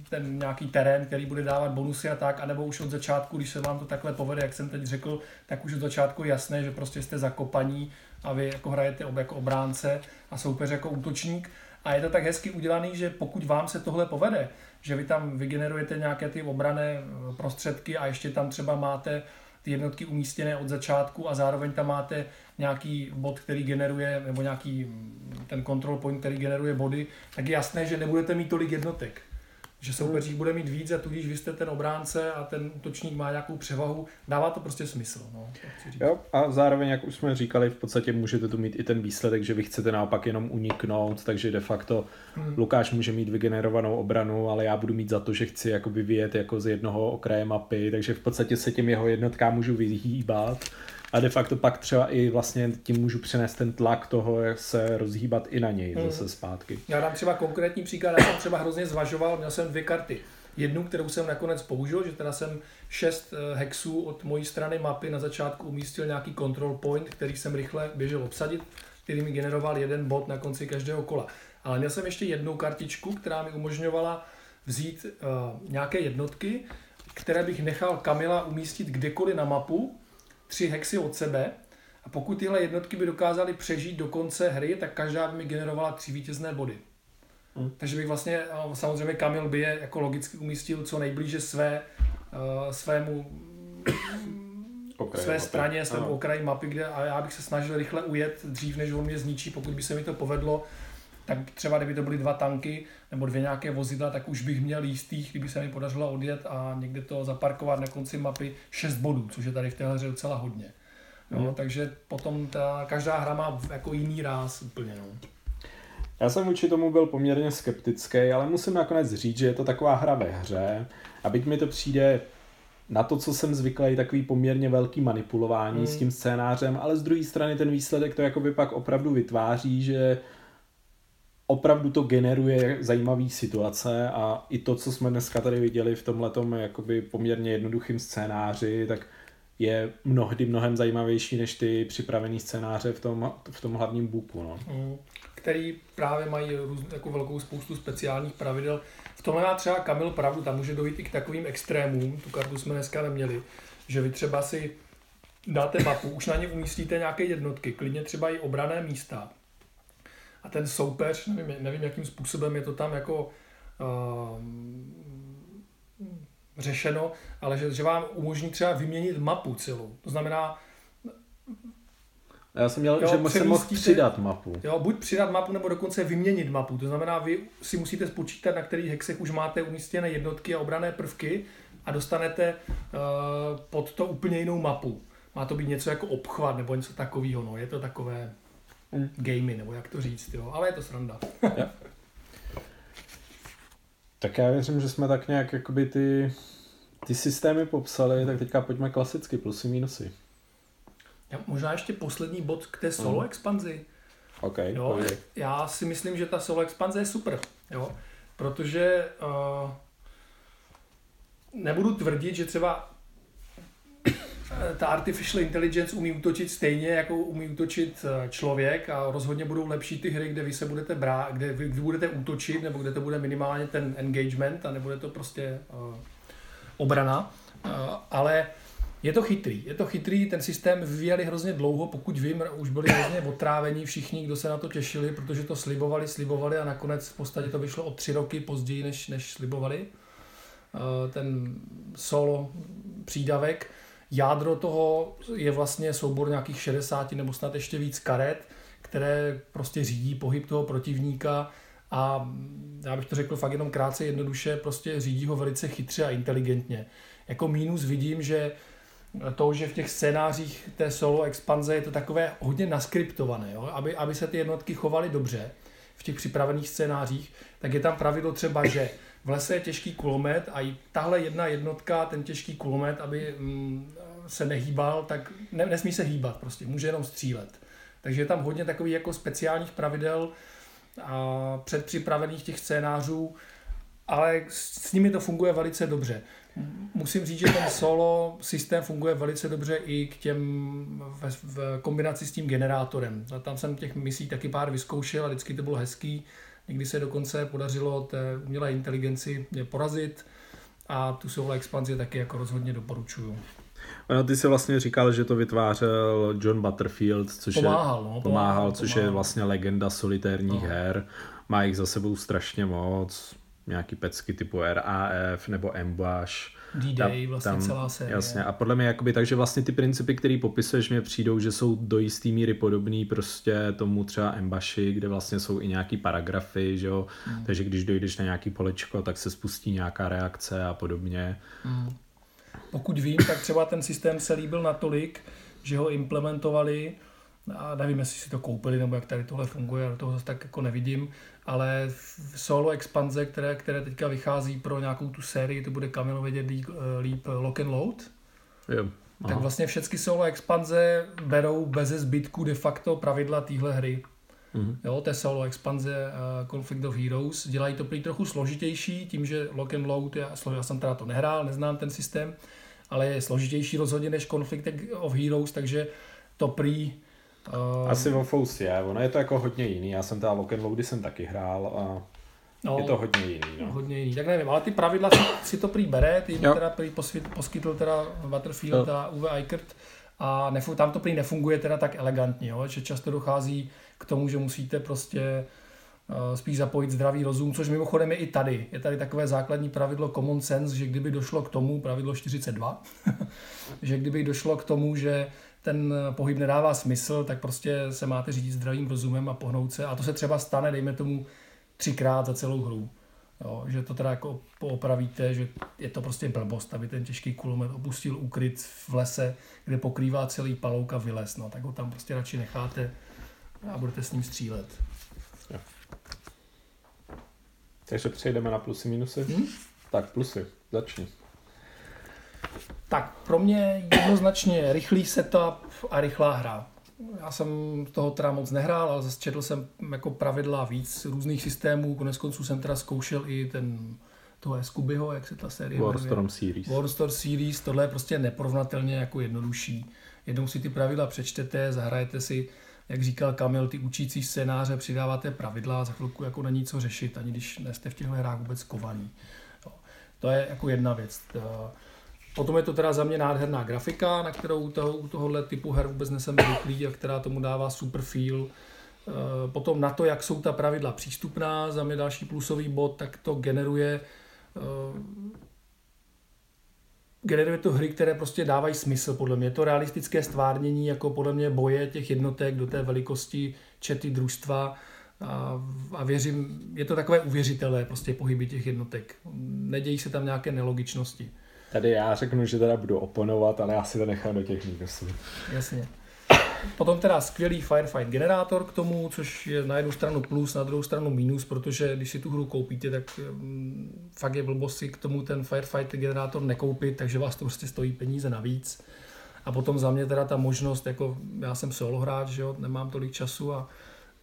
ten nějaký terén, který bude dávat bonusy a tak, anebo už od začátku, když se vám to takhle povede, jak jsem teď řekl, tak už od začátku je jasné, že prostě jste zakopaní a vy jako hrajete jako obránce a soupeř jako útočník. A je to tak hezky udělaný, že pokud vám se tohle povede, že vy tam vygenerujete nějaké ty obrané eh, prostředky a ještě tam třeba máte ty jednotky umístěné od začátku a zároveň tam máte nějaký bod, který generuje, nebo nějaký mm, ten control point, který generuje body, tak je jasné, že nebudete mít tolik jednotek že soupeřích bude mít víc a tudíž vy jste ten obránce a ten útočník má nějakou převahu, dává to prostě smysl. No, jo, a zároveň, jak už jsme říkali, v podstatě můžete tu mít i ten výsledek, že vy chcete naopak jenom uniknout, takže de facto hmm. Lukáš může mít vygenerovanou obranu, ale já budu mít za to, že chci jakoby vyjet jako z jednoho okraje mapy, takže v podstatě se těm jeho jednotkám můžu vyhýbat a de facto pak třeba i vlastně tím můžu přenést ten tlak toho, jak se rozhýbat i na něj hmm. zase zpátky. Já dám třeba konkrétní příklad, já jsem třeba hrozně zvažoval, měl jsem dvě karty. Jednu, kterou jsem nakonec použil, že teda jsem šest eh, hexů od mojí strany mapy na začátku umístil nějaký control point, který jsem rychle běžel obsadit, který mi generoval jeden bod na konci každého kola. Ale měl jsem ještě jednu kartičku, která mi umožňovala vzít uh, nějaké jednotky, které bych nechal Kamila umístit kdekoliv na mapu tři hexy od sebe a pokud tyhle jednotky by dokázaly přežít do konce hry, tak každá by mi generovala tři vítězné body. Hmm. Takže bych vlastně, samozřejmě Kamil by je jako logicky umístil co nejblíže své, uh, svému okraji své mapy. straně, svému okraji mapy, kde a já bych se snažil rychle ujet dřív, než on mě zničí, pokud by se mi to povedlo, tak třeba kdyby to byly dva tanky nebo dvě nějaké vozidla, tak už bych měl jistých, kdyby se mi podařilo odjet a někde to zaparkovat na konci mapy 6 bodů, což je tady v té hře docela hodně. No, hmm. Takže potom ta, každá hra má jako jiný ráz úplně. No. Já jsem vůči tomu byl poměrně skeptický, ale musím nakonec říct, že je to taková hra ve hře a byť mi to přijde na to, co jsem zvyklý, takový poměrně velký manipulování hmm. s tím scénářem, ale z druhé strany ten výsledek to jakoby pak opravdu vytváří, že opravdu to generuje zajímavé situace a i to, co jsme dneska tady viděli v tomhletom jakoby poměrně jednoduchým scénáři, tak je mnohdy mnohem zajímavější než ty připravené scénáře v tom, v tom hlavním buku. No. Mm, který právě mají růz, jako velkou spoustu speciálních pravidel. V tomhle má třeba Kamil pravdu, tam může dojít i k takovým extrémům, tu kartu jsme dneska neměli, že vy třeba si dáte mapu, už na ně umístíte nějaké jednotky, klidně třeba i obrané místa, a ten soupeř, nevím, nevím jakým způsobem je to tam jako uh, řešeno, ale že, že vám umožní třeba vyměnit mapu celou. To znamená, já jsem měl, jo, že jsem mohl přidat mapu. Jo, buď přidat mapu, nebo dokonce vyměnit mapu. To znamená, vy si musíte spočítat, na kterých hexech už máte umístěné jednotky a obrané prvky a dostanete uh, pod to úplně jinou mapu. Má to být něco jako obchvat nebo něco takového. No. Je to takové mm. gamey, nebo jak to říct, jo. ale je to sranda. tak já věřím, že jsme tak nějak jakoby ty, ty systémy popsali, tak teďka pojďme klasicky, plusy, minusy. Já, možná ještě poslední bod k té solo mm. expanzi. Okay, jo. Já si myslím, že ta solo expanze je super, jo, protože uh, nebudu tvrdit, že třeba ta artificial intelligence umí útočit stejně, jako umí útočit eh, člověk a rozhodně budou lepší ty hry, kde vy se budete brát, kde vy, vy budete útočit, nebo kde to bude minimálně ten engagement a nebude to prostě uh, obrana. Uh, ale je to chytrý, je to chytrý, ten systém vyvíjeli hrozně dlouho, pokud vím, už byli hrozně otrávení všichni, kdo se na to těšili, protože to slibovali, slibovali a nakonec v podstatě to vyšlo o tři roky později, než, než slibovali. Uh, ten solo přídavek jádro toho je vlastně soubor nějakých 60 nebo snad ještě víc karet, které prostě řídí pohyb toho protivníka a já bych to řekl fakt jenom krátce jednoduše, prostě řídí ho velice chytře a inteligentně. Jako mínus vidím, že to, že v těch scénářích té solo expanze je to takové hodně naskriptované, jo? Aby, aby se ty jednotky chovaly dobře v těch připravených scénářích, tak je tam pravidlo třeba, že v lese je těžký kulomet a i tahle jedna jednotka, ten těžký kulomet, aby mm, se nehýbal, tak ne, nesmí se hýbat prostě, může jenom střílet. Takže je tam hodně takových jako speciálních pravidel a předpřipravených těch scénářů, ale s nimi to funguje velice dobře. Musím říct, že ten solo systém funguje velice dobře i k těm v, v kombinaci s tím generátorem. A tam jsem těch misí taky pár vyzkoušel a vždycky to bylo hezký. Někdy se dokonce podařilo té umělé inteligenci porazit a tu solo expanzi taky jako rozhodně doporučuju. Ano, ty jsi vlastně říkal, že to vytvářel John Butterfield, což pomáhal, je, no, pomáhal, pomáhal, což pomáhal. je vlastně legenda solitérních no. her. Má jich za sebou strašně moc, nějaký pecky typu RAF nebo Ambush. D-Day, vlastně tam, celá série. Jasně, a podle mě jakoby, takže vlastně ty principy, které popisuješ, mě přijdou, že jsou do jisté míry podobný prostě tomu třeba Embashi, kde vlastně jsou i nějaký paragrafy, že jo, mm. takže když dojdeš na nějaký polečko, tak se spustí nějaká reakce a podobně. Mm. Pokud vím, tak třeba ten systém se líbil natolik, že ho implementovali a nevím, jestli si to koupili, nebo jak tady tohle funguje, já toho zase tak jako nevidím, ale v solo expanze, které, které teďka vychází pro nějakou tu sérii, to bude Kamil vědět líp, líp Lock and Load, jo. tak vlastně všechny solo expanze berou bez zbytku de facto pravidla téhle hry. Mm-hmm. Jo, té solo expanze uh, Conflict of Heroes. Dělají to prý trochu složitější, tím, že Lock and Load, já, já jsem teda to nehrál, neznám ten systém, ale je složitější rozhodně než Conflict of Heroes, takže to prý Uh, Asi o Fous je, ono je to jako hodně jiný, já jsem teda Lock and Loady jsem taky hrál a no, je to hodně jiný. No. Hodně jiný, tak nevím, ale ty pravidla si, si to prý bere, ty teda prý posvět, poskytl teda Waterfield a Uwe Eichert a nefu, tam to prý nefunguje teda tak elegantně, jo, že často dochází k tomu, že musíte prostě eh, spíš zapojit zdravý rozum, což mimochodem je i tady. Je tady takové základní pravidlo common sense, že kdyby došlo k tomu, pravidlo 42, že kdyby došlo k tomu, že ten pohyb nedává smysl, tak prostě se máte řídit zdravým rozumem a pohnout se. A to se třeba stane, dejme tomu, třikrát za celou hru. Jo, že to teda jako poopravíte, že je to prostě blbost, aby ten těžký kulomet opustil úkryt v lese, kde pokrývá celý palouk a vylez, no, tak ho tam prostě radši necháte a budete s ním střílet. Jo. Takže přejdeme na plusy, minusy? Hmm? Tak plusy, začni. Tak pro mě jednoznačně rychlý setup a rychlá hra. Já jsem toho teda moc nehrál, ale zase četl jsem jako pravidla víc různých systémů. Konec konců jsem teda zkoušel i ten toho Scoobyho, jak se ta série Warstorm Series. Warstorm Series, tohle je prostě neporovnatelně jako jednodušší. Jednou si ty pravidla přečtete, zahrajete si, jak říkal Kamil, ty učící scénáře, přidáváte pravidla za chvilku jako není co řešit, ani když nejste v těchto hrách vůbec kovaný. To je jako jedna věc. Potom je to teda za mě nádherná grafika, na kterou u, toho, u tohohle typu her vůbec nesem zvyklý a která tomu dává super feel. Eh, potom na to, jak jsou ta pravidla přístupná, za mě další plusový bod, tak to generuje eh, generuje to hry, které prostě dávají smysl, podle mě. Je to realistické stvárnění, jako podle mě boje těch jednotek do té velikosti čety družstva a, a věřím, je to takové uvěřitelné, prostě pohyby těch jednotek. Nedějí se tam nějaké nelogičnosti. Tady já řeknu, že teda budu oponovat, ale já si to nechám do těch mínusů. Jasně. Potom teda skvělý Firefight generátor k tomu, což je na jednu stranu plus, na druhou stranu minus, protože když si tu hru koupíte, tak um, fakt je blbost si k tomu ten Firefight generátor nekoupit, takže vás to prostě stojí peníze navíc. A potom za mě teda ta možnost, jako já jsem solo hráč, že jo, nemám tolik času a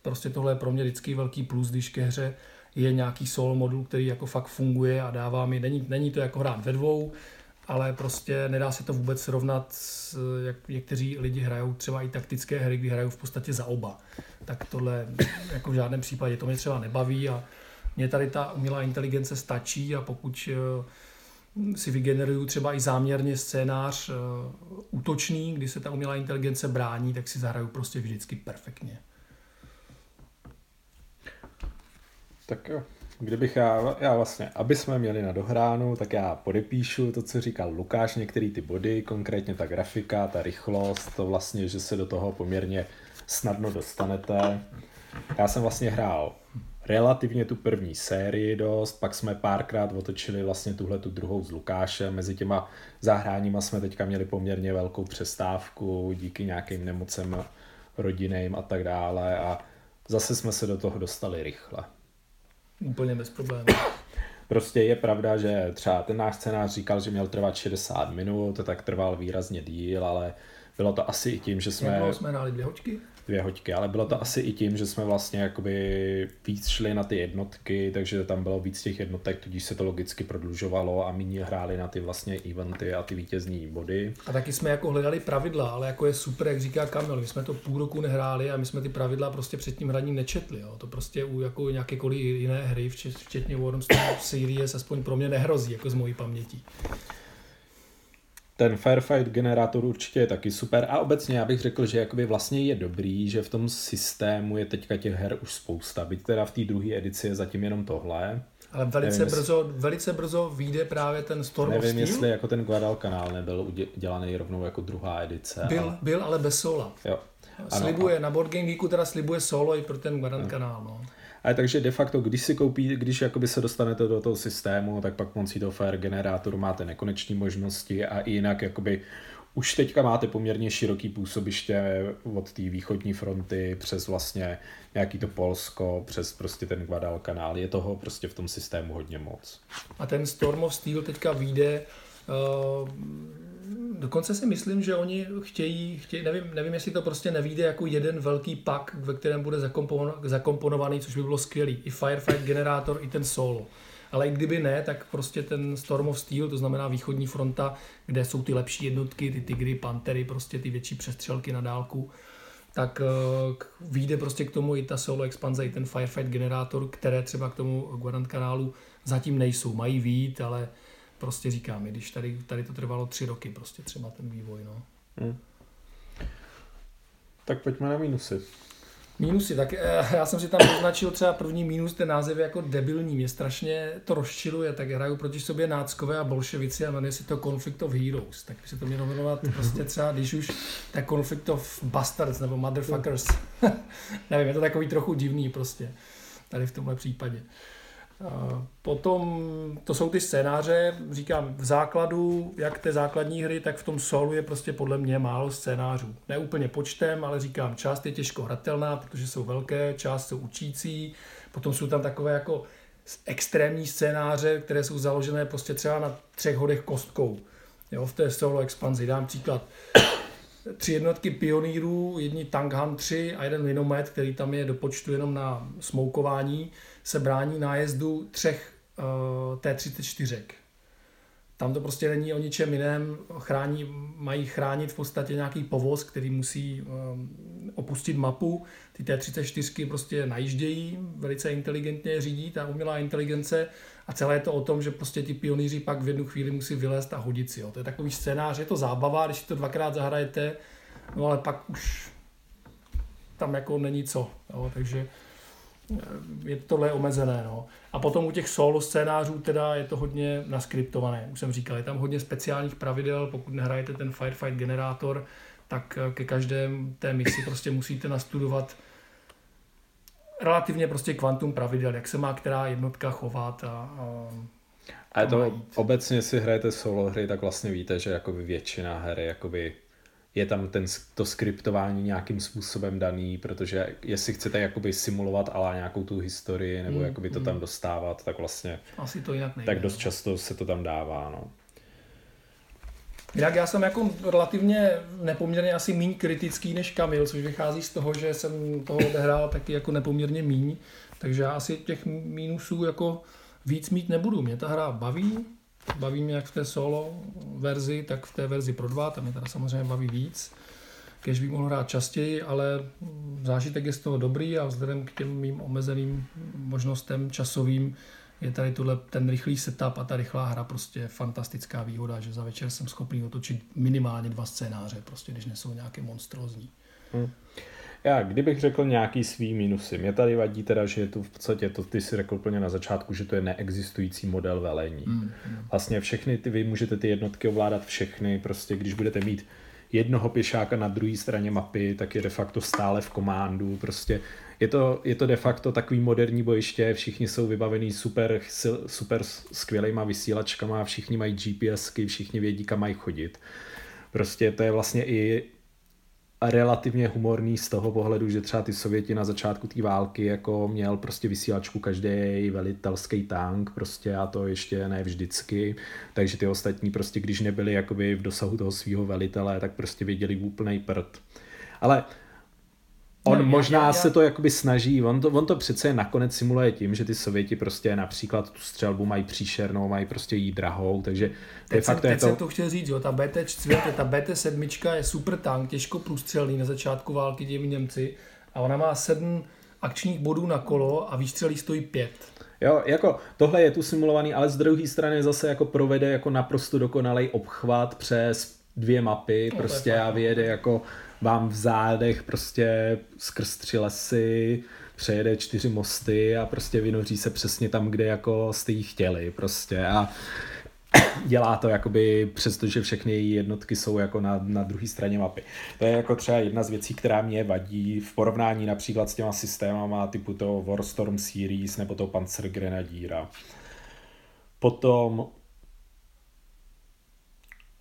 prostě tohle je pro mě vždycky velký plus, když ke hře je nějaký solo modul, který jako fakt funguje a dává mi, není, není to jako hrát ve dvou, ale prostě nedá se to vůbec srovnat s, jak někteří lidi hrajou třeba i taktické hry, kdy hrajou v podstatě za oba. Tak tohle jako v žádném případě to mě třeba nebaví a mě tady ta umělá inteligence stačí a pokud eh, si vygeneruju třeba i záměrně scénář eh, útočný, kdy se ta umělá inteligence brání, tak si zahraju prostě vždycky perfektně. Tak jo, kdybych já, já vlastně, aby jsme měli na dohránu, tak já podepíšu to, co říkal Lukáš, některé ty body, konkrétně ta grafika, ta rychlost, to vlastně, že se do toho poměrně snadno dostanete. Já jsem vlastně hrál relativně tu první sérii dost, pak jsme párkrát otočili vlastně tuhle tu druhou s Lukášem, mezi těma zahráníma jsme teďka měli poměrně velkou přestávku díky nějakým nemocem rodinným a tak dále a zase jsme se do toho dostali rychle. Úplně bez problémů. Prostě je pravda, že třeba ten náš scénář říkal, že měl trvat 60 minut, tak trval výrazně díl, ale bylo to asi i tím, že jsme... Jak jsme hráli dvě hoďky? Dvě hoďky, ale bylo to asi i tím, že jsme vlastně jakoby víc šli na ty jednotky, takže tam bylo víc těch jednotek, tudíž se to logicky prodlužovalo a méně hráli na ty vlastně eventy a ty vítězní body. A taky jsme jako hledali pravidla, ale jako je super, jak říká Kamil, my jsme to půl roku nehráli a my jsme ty pravidla prostě před tím hraním nečetli. Jo. To prostě u jako nějakékoliv jiné hry, včetně Worms Series, aspoň pro mě nehrozí, jako z mojí paměti ten Firefight generátor určitě je taky super a obecně já bych řekl, že jakoby vlastně je dobrý, že v tom systému je teďka těch her už spousta, byť teda v té druhé edici je zatím jenom tohle. Ale velice nevím, brzo, jestli, velice brzo vyjde právě ten Storm Nevím, of Steel. jestli jako ten Guadalcanal nebyl udělaný rovnou jako druhá edice. Byl, ale... byl ale bez sola. Jo. Slibuje, ano, na Board Game Geeku teda slibuje solo i pro ten Guadalcanal. No. Ale takže de facto, když si koupí, když jakoby se dostanete do toho systému, tak pak pomocí toho Fire generátoru máte nekonečné možnosti a i jinak jakoby už teďka máte poměrně široký působiště od té východní fronty přes vlastně nějaký to Polsko, přes prostě ten Guadalcanal. Je toho prostě v tom systému hodně moc. A ten Storm of Steel teďka vyjde uh, dokonce si myslím, že oni chtějí, chtějí nevím, nevím, jestli to prostě nevíde jako jeden velký pak, ve kterém bude zakomponovaný, což by bylo skvělý. I Firefight generátor, i ten solo. Ale i kdyby ne, tak prostě ten Storm of Steel, to znamená východní fronta, kde jsou ty lepší jednotky, ty Tigry, Pantery, prostě ty větší přestřelky na dálku, tak uh, vyjde prostě k tomu i ta solo expanze, i ten Firefight generátor, které třeba k tomu kanálu zatím nejsou. Mají vít, ale prostě říkám, když tady, tady to trvalo tři roky, prostě třeba ten vývoj. No. Hmm. Tak pojďme na minusy. Mínusy, tak eh, já jsem si tam označil třeba první mínus, ten název je jako debilní, mě strašně to rozčiluje, tak hraju proti sobě náckové a bolševici a jmenuje si to Conflict of Heroes, tak by se to mělo jmenovat prostě třeba, když už, tak Conflict of Bastards nebo Motherfuckers, nevím, je to takový trochu divný prostě, tady v tomhle případě. Potom to jsou ty scénáře, říkám, v základu, jak té základní hry, tak v tom solu je prostě podle mě málo scénářů. Ne úplně počtem, ale říkám, část je těžko hratelná, protože jsou velké, část jsou učící, potom jsou tam takové jako extrémní scénáře, které jsou založené prostě třeba na třech hodech kostkou. Jo, v té solo expanzi. Dám příklad. Tři jednotky pionýrů, jedni Tanghan 3 a jeden minomet, který tam je do počtu jenom na smoukování se brání nájezdu třech uh, T-34. Tam to prostě není o ničem jiném, chrání, mají chránit v podstatě nějaký povoz, který musí um, opustit mapu. Ty T-34 prostě najíždějí, velice inteligentně řídí ta umělá inteligence a celé je to o tom, že prostě ti pionýři pak v jednu chvíli musí vylézt a hodit si. Jo. To je takový scénář, je to zábava, když to dvakrát zahrajete, no ale pak už tam jako není co. Jo. Takže je tohle omezené. No. A potom u těch solo scénářů teda je to hodně naskriptované. Už jsem říkal, je tam hodně speciálních pravidel, pokud nehrajete ten Firefight generátor, tak eh, ke každé té misi prostě musíte nastudovat relativně prostě kvantum pravidel, jak se má která jednotka chovat a, a a to obecně, si hrajete solo hry, tak vlastně víte, že jakoby většina her je jakoby je tam ten, to skriptování nějakým způsobem daný, protože jestli chcete jakoby simulovat ale nějakou tu historii nebo mm, jakoby to mm. tam dostávat, tak vlastně Asi to jinak nejde, tak dost no. často se to tam dává. No. Jak já jsem jako relativně nepoměrně asi méně kritický než Kamil, což vychází z toho, že jsem toho odehrál taky jako nepoměrně míň, takže já asi těch mínusů jako víc mít nebudu. Mě ta hra baví, Baví mě jak v té solo verzi, tak v té verzi pro dva, tam mě teda samozřejmě baví víc. Kež bych mohl hrát častěji, ale zážitek je z toho dobrý a vzhledem k těm mým omezeným možnostem časovým je tady tohle, ten rychlý setup a ta rychlá hra prostě fantastická výhoda, že za večer jsem schopný otočit minimálně dva scénáře, prostě když nesou nějaké monstrózní. Hmm. Já, kdybych řekl nějaký svý minusy, mě tady vadí teda, že je tu v podstatě, to ty si řekl úplně na začátku, že to je neexistující model velení. Mm, mm. Vlastně všechny ty, vy můžete ty jednotky ovládat všechny, prostě když budete mít jednoho pěšáka na druhé straně mapy, tak je de facto stále v komándu, prostě je to, je to de facto takový moderní bojiště, všichni jsou vybavený super, super skvělýma vysílačkama, všichni mají GPSky, všichni vědí, kam mají chodit. Prostě to je vlastně i relativně humorný z toho pohledu, že třeba ty Sověti na začátku té války jako měl prostě vysílačku každý velitelský tank prostě a to ještě ne vždycky, takže ty ostatní prostě když nebyli jakoby v dosahu toho svého velitele, tak prostě věděli úplnej prd. Ale On no, možná já, já, já. se to jakoby snaží, on to, on to přece nakonec simuluje tím, že ty Sověti prostě například tu střelbu mají příšernou, mají prostě jí drahou, takže teď jsem, teď to... jsem to chtěl říct, jo, ta BT4, ta BT7 je super tank, těžko průstřelný na začátku války těmi Němci a ona má sedm akčních bodů na kolo a výstřelí stojí pět. Jo, jako tohle je tu simulovaný, ale z druhé strany zase jako provede jako naprosto dokonalý obchvat přes dvě mapy no, prostě a vyjede jako vám v zádech prostě skrz tři lesy, přejede čtyři mosty a prostě vynoří se přesně tam, kde jako jste jí chtěli prostě a dělá to jakoby přestože všechny její jednotky jsou jako na, na druhé straně mapy. To je jako třeba jedna z věcí, která mě vadí v porovnání například s těma systémama typu toho Warstorm Series nebo toho Panzer Grenadíra. Potom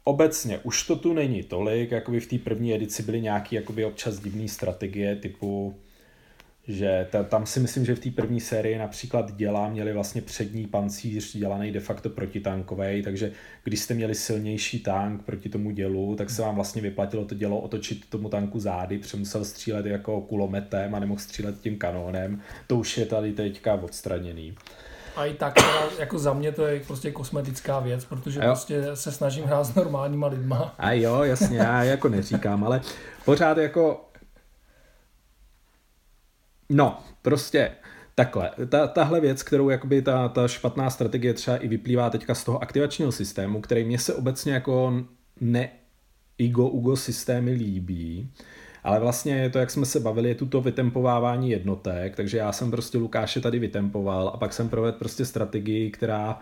obecně už to tu není tolik, jakoby v té první edici byly nějaké jakoby občas divné strategie typu že ta, tam si myslím, že v té první sérii například děla měli vlastně přední pancíř dělaný de facto protitankový, takže když jste měli silnější tank proti tomu dělu, tak se vám vlastně vyplatilo to dělo otočit tomu tanku zády, protože musel střílet jako kulometem a nemohl střílet tím kanónem. To už je tady teďka odstraněný. A i tak, teda, jako za mě to je prostě kosmetická věc, protože jo. prostě se snažím hrát s normálníma lidma. A jo, jasně, já jako neříkám, ale pořád jako... No, prostě takhle. Ta, tahle věc, kterou jakoby ta, ta špatná strategie třeba i vyplývá teďka z toho aktivačního systému, který mě se obecně jako ne Igo Ugo systémy líbí, Ale vlastně je to, jak jsme se bavili, je tuto vytempovávání jednotek, takže já jsem prostě Lukáše tady vytempoval a pak jsem provedl prostě strategii, která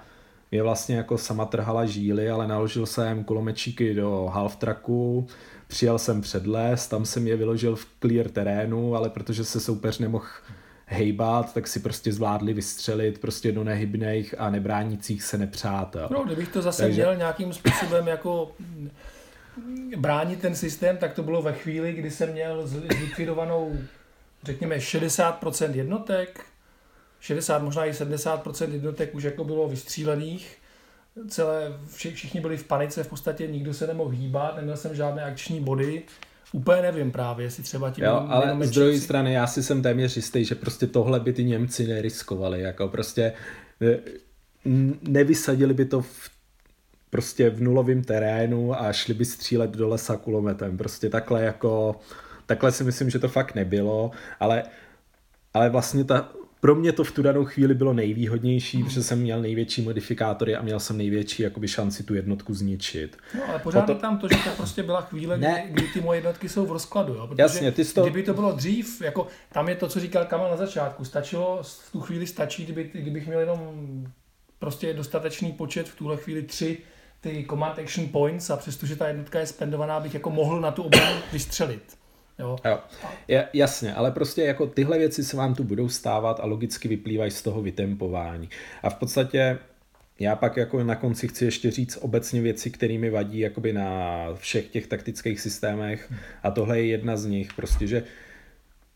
je vlastně jako sama trhala žíly, ale naložil jsem kulomečíky do half tracku, přijel jsem před les, tam jsem je vyložil v clear terénu, ale protože se soupeř nemohl hejbat, tak si prostě zvládli vystřelit prostě do nehybných a nebránících se nepřátel. No, kdybych to zase Takže... měl nějakým způsobem jako bránit ten systém, tak to bylo ve chvíli, kdy jsem měl zlikvidovanou, řekněme, 60% jednotek, 60, možná i 70% jednotek už jako bylo vystřílených, celé, všichni byli v panice, v podstatě nikdo se nemohl hýbat, neměl jsem žádné akční body, Úplně nevím právě, jestli třeba tím... Jo, ale z druhé strany já si jsem téměř jistý, že prostě tohle by ty Němci neriskovali, jako prostě nevysadili by to v prostě v nulovém terénu a šli by střílet do lesa kulometem. Prostě takhle jako, takhle si myslím, že to fakt nebylo, ale, ale vlastně ta, pro mě to v tu danou chvíli bylo nejvýhodnější, hmm. protože jsem měl největší modifikátory a měl jsem největší jakoby šanci tu jednotku zničit. No ale pořád to... tam to, že to prostě byla chvíle, ne. kdy, kdy ty moje jednotky jsou v rozkladu. Jo? Protože Jasně, ty to... kdyby to bylo dřív, jako tam je to, co říkal Kamal na začátku, stačilo, v tu chvíli stačí, kdyby, kdybych měl jenom prostě dostatečný počet, v tuhle chvíli tři ty command action points a přestože ta jednotka je spendovaná, bych jako mohl na tu obranu vystřelit. Jo. jo. Je, jasně, ale prostě jako tyhle věci se vám tu budou stávat a logicky vyplývají z toho vytempování. A v podstatě já pak jako na konci chci ještě říct obecně věci, které mi vadí jakoby na všech těch taktických systémech a tohle je jedna z nich, prostě, že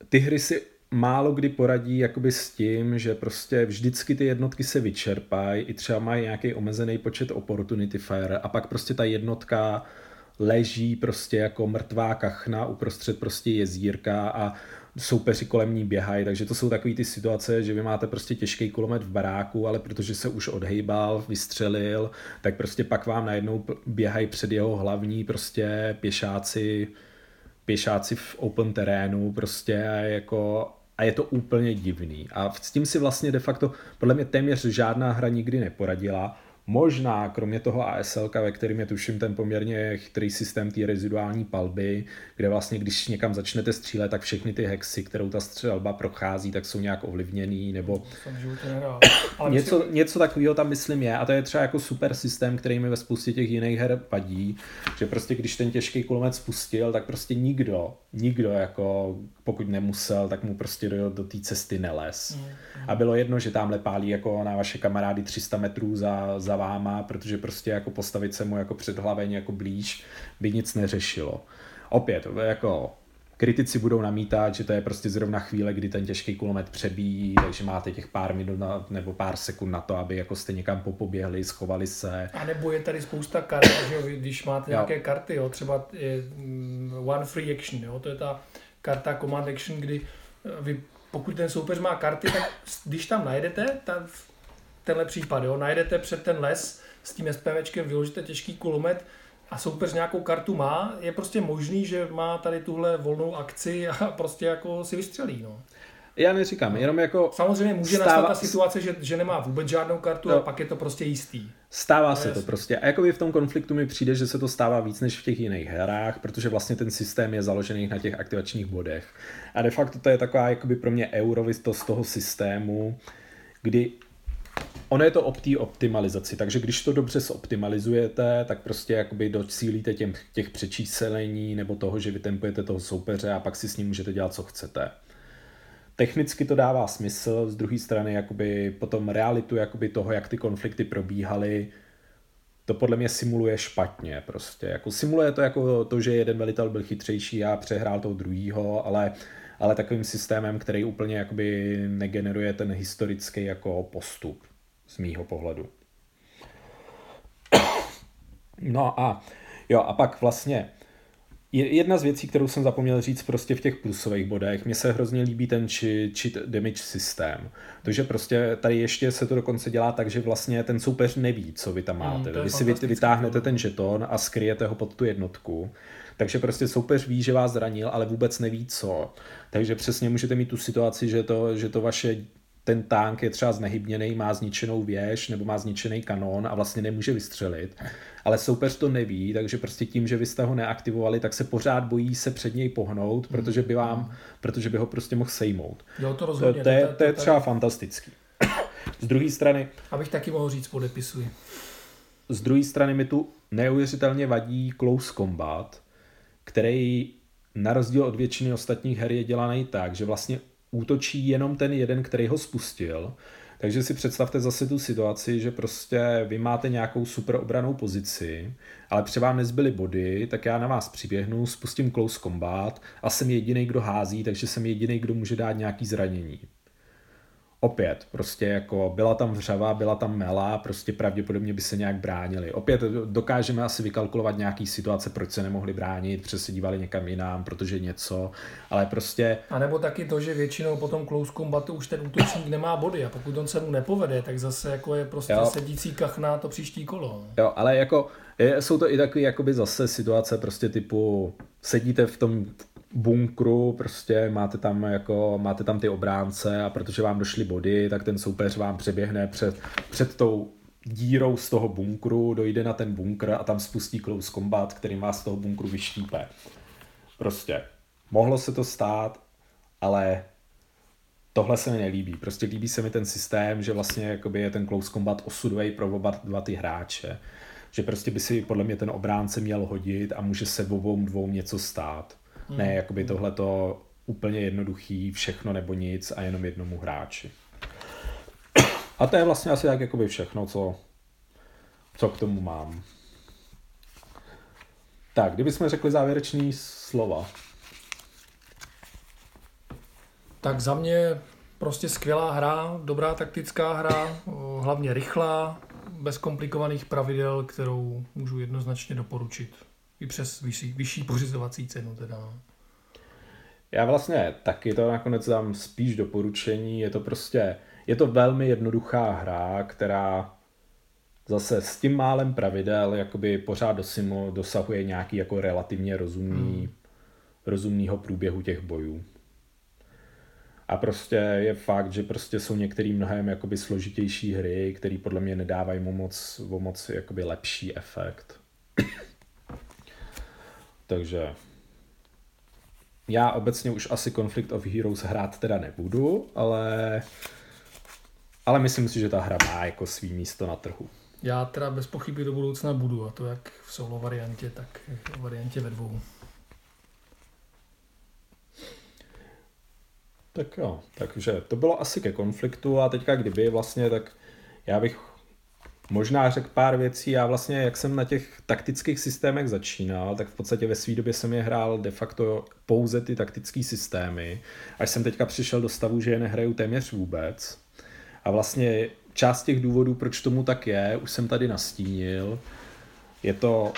ty hry si málo kdy poradí jakoby s tím, že prostě vždycky ty jednotky se vyčerpají, i třeba mají nějaký omezený počet opportunity fire a pak prostě ta jednotka leží prostě jako mrtvá kachna uprostřed prostě jezírka a soupeři kolem ní běhají, takže to jsou takové ty situace, že vy máte prostě těžký kulomet v baráku, ale protože se už odhejbal, vystřelil, tak prostě pak vám najednou běhají před jeho hlavní prostě pěšáci, pěšáci v open terénu prostě jako a je to úplně divný. A s tím si vlastně de facto podle mě téměř žádná hra nikdy neporadila, Možná, kromě toho ASL, ve kterým je tuším ten poměrně chytrý systém té reziduální palby, kde vlastně, když někam začnete střílet, tak všechny ty hexy, kterou ta střelba prochází, tak jsou nějak ovlivněný, nebo něco, myslím... něco takového tam myslím je. A to je třeba jako super systém, který mi ve spoustě těch jiných her padí, že prostě když ten těžký kulomet spustil, tak prostě nikdo, nikdo jako pokud nemusel, tak mu prostě do, do té cesty neles. Mm, mm. A bylo jedno, že tamhle pálí jako na vaše kamarády 300 metrů za, za váma, protože prostě jako postavit se mu jako před hlaveň jako blíž by nic neřešilo. Opět, jako kritici budou namítat, že to je prostě zrovna chvíle, kdy ten těžký kulomet přebíjí, takže máte těch pár minut na, nebo pár sekund na to, aby jako jste někam popoběhli, schovali se. A nebo je tady spousta kart, že jo, když máte jo. nějaké karty, jo, třeba je, mm, one free action, jo, to je ta karta Command Action, kdy eh, vy, pokud ten soupeř má karty, tak když tam najdete, ta, tenhle případ, jo, najdete před ten les s tím SPVčkem, vyložíte těžký kulomet a soupeř nějakou kartu má, je prostě možný, že má tady tuhle volnou akci a prostě jako si vystřelí, no. Já neříkám, jenom jako... Samozřejmě může stává... nastat ta situace, že, že nemá vůbec žádnou kartu no. a pak je to prostě jistý. Stává no, se jasný. to prostě. A jakoby v tom konfliktu mi přijde, že se to stává víc než v těch jiných hrách, protože vlastně ten systém je založený na těch aktivačních bodech. A de facto to je taková jakoby pro mě eurovitost z toho systému, kdy ono je to o té optimalizaci, takže když to dobře zoptimalizujete, tak prostě jakoby docílíte těch, těch přečíselení nebo toho, že vytempujete toho soupeře a pak si s ním můžete dělat, co chcete technicky to dává smysl, z druhé strany jakoby potom realitu jakoby toho, jak ty konflikty probíhaly, to podle mě simuluje špatně prostě. Jako simuluje to jako to, že jeden velitel byl chytřejší a přehrál toho druhýho, ale, ale takovým systémem, který úplně jakoby negeneruje ten historický jako postup z mýho pohledu. No a jo, a pak vlastně Jedna z věcí, kterou jsem zapomněl říct prostě v těch plusových bodech, mně se hrozně líbí ten cheat damage systém. To, že prostě tady ještě se to dokonce dělá tak, že vlastně ten soupeř neví, co vy tam máte. Mm, vy si vytáhnete ten žeton a skryjete ho pod tu jednotku. Takže prostě soupeř ví, že vás zranil, ale vůbec neví co. Takže přesně můžete mít tu situaci, že to, že to vaše ten tank je třeba znehybněný, má zničenou věž nebo má zničený kanon a vlastně nemůže vystřelit. Ale soupeř to neví, takže prostě tím, že vy jste ho neaktivovali, tak se pořád bojí se před něj pohnout, protože by vám, protože by ho prostě mohl sejmout. Jo, to To, rozhodně. to, je, to- to je to- třeba fantastický. Z druhé strany, Abych taky mohl říct, podepisuji. z druhé strany mi tu neuvěřitelně vadí close combat, který na rozdíl od většiny ostatních her je dělaný tak, že vlastně útočí jenom ten jeden, který ho spustil. Takže si představte zase tu situaci, že prostě vy máte nějakou super obranou pozici, ale třeba vám nezbyly body, tak já na vás přiběhnu, spustím close combat a jsem jediný, kdo hází, takže jsem jediný, kdo může dát nějaký zranění opět, prostě jako byla tam vřava, byla tam mela, prostě pravděpodobně by se nějak bránili. Opět dokážeme asi vykalkulovat nějaký situace, proč se nemohli bránit, protože se dívali někam jinam, protože něco, ale prostě A nebo taky to, že většinou po tom close combatu už ten útočník nemá body a pokud on se mu nepovede, tak zase jako je prostě Jo. sedící kachna to příští kolo. Jo, ale jako jsou to i takové jakoby zase situace prostě typu sedíte v tom bunkru, prostě máte tam jako, máte tam ty obránce a protože vám došly body, tak ten soupeř vám přeběhne před, před tou dírou z toho bunkru, dojde na ten bunkr a tam spustí close combat, který má z toho bunkru vyštípe. Prostě mohlo se to stát, ale tohle se mi nelíbí. Prostě líbí se mi ten systém, že vlastně jakoby je ten close combat osudový pro oba dva ty hráče. Že prostě by si podle mě ten obránce měl hodit a může se obou dvou něco stát. Hmm. Ne, jakoby tohle to úplně jednoduchý, všechno nebo nic a jenom jednomu hráči. A to je vlastně asi tak jakoby všechno, co, co k tomu mám. Tak, kdybychom řekli závěrečný slova. Tak za mě prostě skvělá hra, dobrá taktická hra, hlavně rychlá, bez komplikovaných pravidel, kterou můžu jednoznačně doporučit. I přes vyšší, vyšší pořizovací cenu teda. no. Já vlastně taky to nakonec dám spíš doporučení. Je to prostě, je to velmi jednoduchá hra, která zase s tím málem pravidel jakoby pořád dosimu, dosahuje nějaký jako relativně rozumný, hmm. rozumného průběhu těch bojů. A prostě je fakt, že prostě jsou některé mnohem jakoby složitější hry, které podle mě nedávají mu moc, o moc jakoby lepší efekt. Takže já obecně už asi Conflict of Heroes hrát teda nebudu, ale, ale myslím si, že ta hra má jako svý místo na trhu. Já teda bez pochyby do budoucna budu, a to jak v solo variantě, tak v variantě ve dvou. Tak jo, takže to bylo asi ke konfliktu a teďka kdyby vlastně, tak já bych možná řekl pár věcí. Já vlastně, jak jsem na těch taktických systémech začínal, tak v podstatě ve své době jsem je hrál de facto pouze ty taktické systémy, až jsem teďka přišel do stavu, že je nehraju téměř vůbec. A vlastně část těch důvodů, proč tomu tak je, už jsem tady nastínil. Je to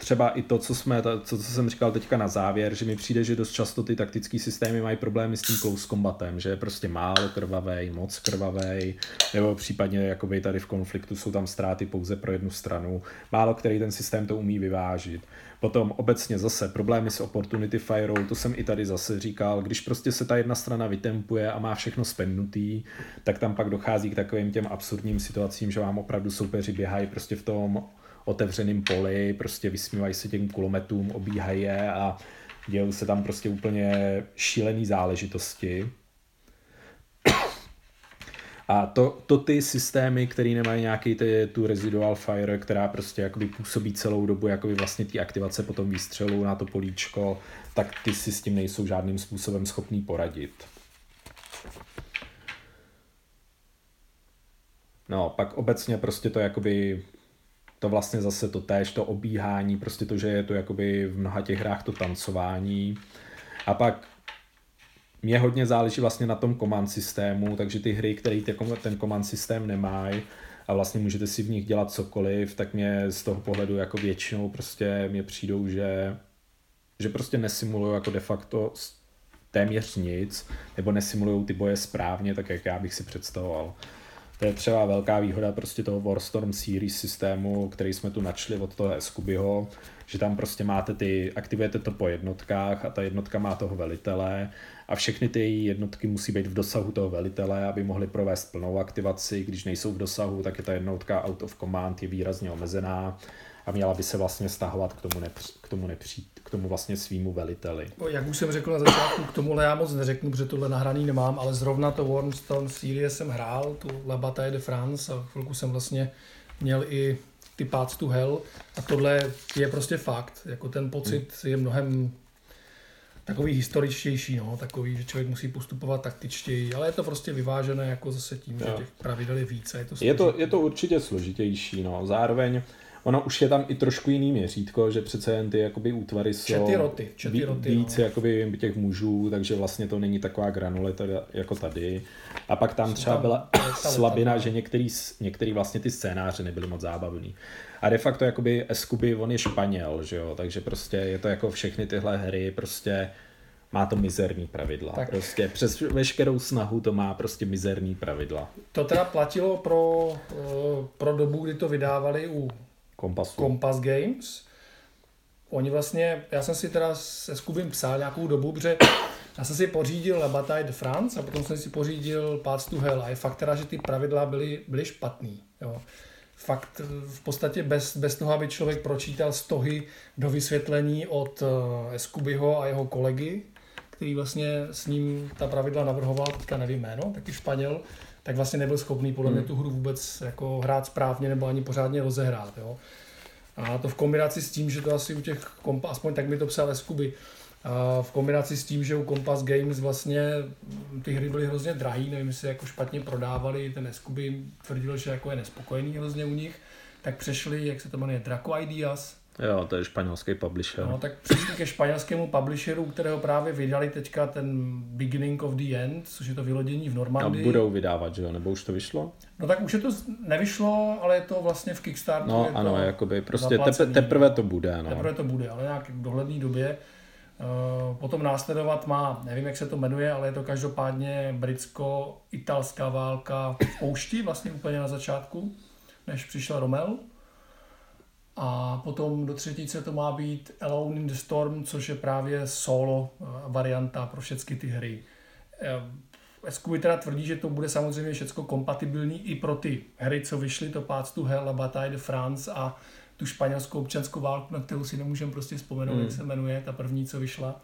třeba i to, co, jsme, to, co, co jsem říkal teďka na závěr, že mi přijde, že dost často ty taktické systémy mají problémy s tím close combatem, že je prostě málo krvavej, moc krvavej, nebo případně jakoby tady v konfliktu jsou tam ztráty pouze pro jednu stranu. Málo který ten systém to umí vyvážit. Potom obecně zase problémy s opportunity firou, to jsem i tady zase říkal, když prostě se ta jedna strana vytempuje a má všechno spendnutý, tak tam pak dochází k takovým těm absurdním situacím, že vám opravdu soupeři běhají prostě v tom otevřeném poli, prostě vysmívají se těm kulometům, obíhají je a dějou se tam prostě úplně šílený záležitosti. A to, to ty systémy, které nemají nějaký ty, tu residual fire, která prostě jakoby působí celou dobu jakoby vlastně ty aktivace po tom výstřelu na to políčko, tak ty si s tím nejsou žádným způsobem schopný poradit. No, pak obecně prostě to jakoby to vlastně zase to též, to obíhání, prostě to, že je to jakoby v mnoha těch hrách to tancování. A pak mě hodně záleží vlastně na tom command systému, takže ty hry, které ten command systém nemají a vlastně můžete si v nich dělat cokoliv, tak mě z toho pohledu jako většinou prostě mě přijdou, že, že prostě nesimulují jako de facto téměř nic, nebo nesimulují ty boje správně, tak jak já bych si představoval. To je třeba velká výhoda prostě toho Warstorm Series systému, který jsme tu načli od toho Eskubyho, že tam prostě máte ty, aktivujete to po jednotkách a ta jednotka má toho velitele a všechny ty jednotky musí být v dosahu toho velitele, aby mohly provést plnou aktivaci. Když nejsou v dosahu, tak je ta jednotka out of command, je výrazně omezená a měla by se vlastně stahovat k tomu, nepř, k tomu, nepřít, k tomu vlastně svýmu veliteli. Jak už jsem řekl na začátku, k tomu já moc neřeknu, protože tohle nahraný nemám, ale zrovna to Wormstone Series jsem hrál, tu La Bataille de France a chvilku jsem vlastně měl i ty Paths to Hell a tohle je prostě fakt, jako ten pocit hmm. je mnohem takový historičtější, no, takový, že člověk musí postupovat taktičtěji, ale je to prostě vyvážené jako zase tím, jo. že těch pravidel je více. Je to, je to, je to určitě složitější, no, zároveň ono už je tam i trošku jiný měřítko, že přece jen ty jakoby útvary jsou čety roty, čety roty, víc no. jakoby těch mužů, takže vlastně to není taková granulita jako tady. A pak tam třeba tam, byla slabina, že některý, některý vlastně ty scénáře nebyly moc zábavný. A de facto jakoby Eskuby, on je Španěl, že jo, takže prostě je to jako všechny tyhle hry prostě má to mizerný pravidla. Tak. Prostě přes veškerou snahu to má prostě mizerný pravidla. To teda platilo pro, eh, pro dobu, kdy to vydávali u Kompasu. Kompas Games. Oni vlastně, já jsem si teda se Skubím psal nějakou dobu, protože já jsem si pořídil Bataille de France a potom jsem si pořídil Paths to Hell a je fakt teda, že ty pravidla byly, byly špatný. Jo. Fakt v podstatě bez, bez toho, aby člověk pročítal stohy do vysvětlení od uh, Eskubyho a jeho kolegy, který vlastně s ním ta pravidla navrhoval, teďka nevím jméno, taky Španěl, tak vlastně nebyl schopný podle mě hmm. tu hru vůbec jako hrát správně nebo ani pořádně rozehrát. Jo. A to v kombinaci s tím, že to asi u těch, kompa, aspoň tak mi to psal Eskuby, a v kombinaci s tím, že u Compass Games vlastně ty hry byly hrozně drahý, nevím, jestli jako špatně prodávali, ten Eskuby tvrdil, že jako je nespokojený hrozně u nich, tak přešli, jak se to jmenuje, Draco Ideas, Jo, to je španělský publisher. No, tak přišli ke španělskému publisheru, kterého právě vydali teďka ten Beginning of the End, což je to vylodění v Normandii. A budou vydávat, že jo? Nebo už to vyšlo? No tak už je to nevyšlo, ale je to vlastně v Kickstarteru. No ano, jakoby prostě tepe, teprve to bude. No. Teprve to bude, ale nějak v dohledné době. Eh, potom následovat má, nevím, jak se to jmenuje, ale je to každopádně britsko-italská válka v poušti, vlastně úplně na začátku, než přišel Romel. A potom do třetíce to má být Alone in the Storm, což je právě solo eh, varianta pro všechny ty hry. Eh, SQB teda tvrdí, že to bude samozřejmě všechno kompatibilní i pro ty hry, co vyšly, to Path to Hell a Bataille de France a tu španělskou občanskou válku, na kterou si nemůžeme prostě vzpomenout, hmm. jak se jmenuje, ta první, co vyšla.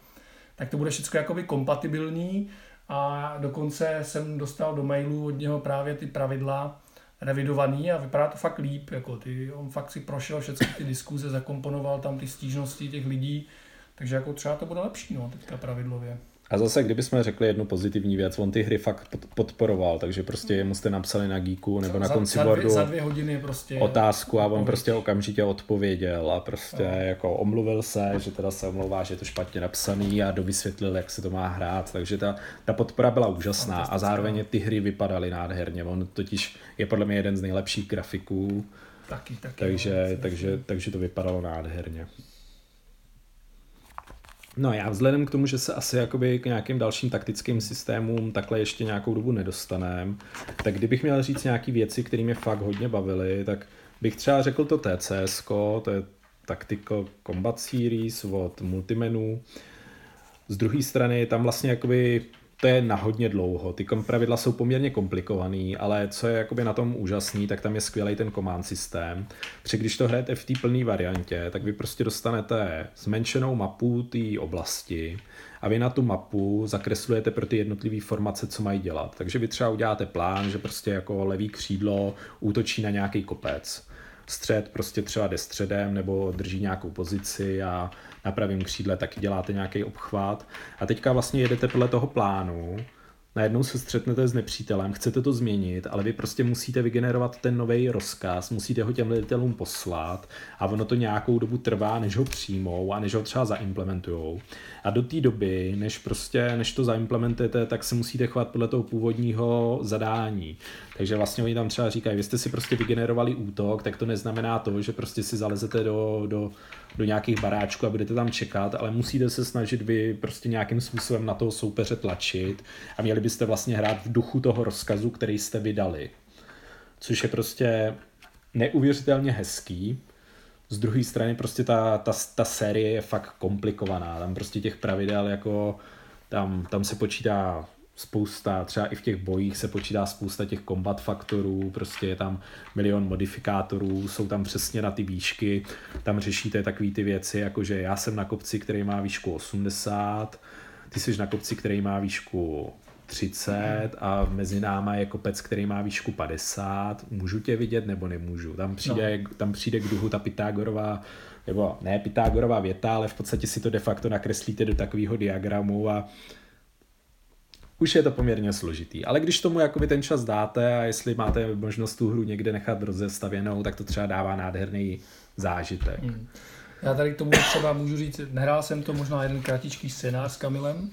Tak to bude všechno jakoby kompatibilní a dokonce jsem dostal do mailu od něho právě ty pravidla, revidovaný a vypadá to fakt líp. Jako ty, on fakt si prošel všechny ty diskuze, zakomponoval tam ty stížnosti těch lidí, takže jako třeba to bude lepší, no, teďka pravidlově. A zase, kdybychom řekli jednu pozitivní věc, on ty hry fakt podporoval, takže prostě jemu jste napsali na Geeku nebo na konci boardu za dvě hodiny prostě otázku a on prostě okamžitě odpověděl a prostě no. jako omluvil se, že teda se omlouvá, že je to špatně napsaný a dovysvětlil, jak se to má hrát, takže ta, ta podpora byla úžasná a zároveň ty hry vypadaly nádherně, on totiž je podle mě jeden z nejlepších grafiků, taky, taky, takže, no, takže, takže to vypadalo nádherně. No já vzhledem k tomu, že se asi jakoby k nějakým dalším taktickým systémům takhle ještě nějakou dobu nedostanem, tak kdybych měl říct nějaké věci, které mě fakt hodně bavily, tak bych třeba řekl to TCS, to je Tactical Combat Series od Multimenu. Z druhé strany tam vlastně jakoby to je na hodně dlouho. Ty pravidla jsou poměrně komplikovaný, ale co je jakoby na tom úžasný, tak tam je skvělý ten command systém. Protože když to hrajete v té plné variantě, tak vy prostě dostanete zmenšenou mapu té oblasti a vy na tu mapu zakreslujete pro ty jednotlivé formace, co mají dělat. Takže vy třeba uděláte plán, že prostě jako levý křídlo útočí na nějaký kopec střed prostě třeba jde středem nebo drží nějakou pozici a na pravém křídle taky děláte nějaký obchvat. A teďka vlastně jedete podle toho plánu, najednou se střetnete s nepřítelem, chcete to změnit, ale vy prostě musíte vygenerovat ten nový rozkaz, musíte ho těm liditelům poslat a ono to nějakou dobu trvá, než ho přijmou a než ho třeba zaimplementujou. A do té doby, než prostě, než to zaimplementujete, tak se musíte chovat podle toho původního zadání. Takže vlastně oni tam třeba říkají, vy jste si prostě vygenerovali útok, tak to neznamená to, že prostě si zalezete do, do, do nějakých baráčků a budete tam čekat, ale musíte se snažit vy prostě nějakým způsobem na toho soupeře tlačit a měli byste vlastně hrát v duchu toho rozkazu, který jste vydali. což je prostě neuvěřitelně hezký. Z druhé strany prostě ta, ta, ta série je fakt komplikovaná. Tam prostě těch pravidel jako tam, tam se počítá spousta, třeba i v těch bojích se počítá spousta těch combat faktorů, prostě je tam milion modifikátorů, jsou tam přesně na ty výšky, tam řešíte takové ty věci, jako že já jsem na kopci, který má výšku 80, ty jsi na kopci, který má výšku 30 a mezi náma je kopec, který má výšku 50, můžu tě vidět nebo nemůžu. Tam přijde, no. tam přijde k duhu ta Pythagorová, nebo ne Pythagorová věta, ale v podstatě si to de facto nakreslíte do takového diagramu a už je to poměrně složitý. Ale když tomu jakoby ten čas dáte a jestli máte možnost tu hru někde nechat rozestavěnou, tak to třeba dává nádherný zážitek. Hmm. Já tady k tomu třeba můžu říct, nehrál jsem to možná jeden kratičký scénář s Kamilem,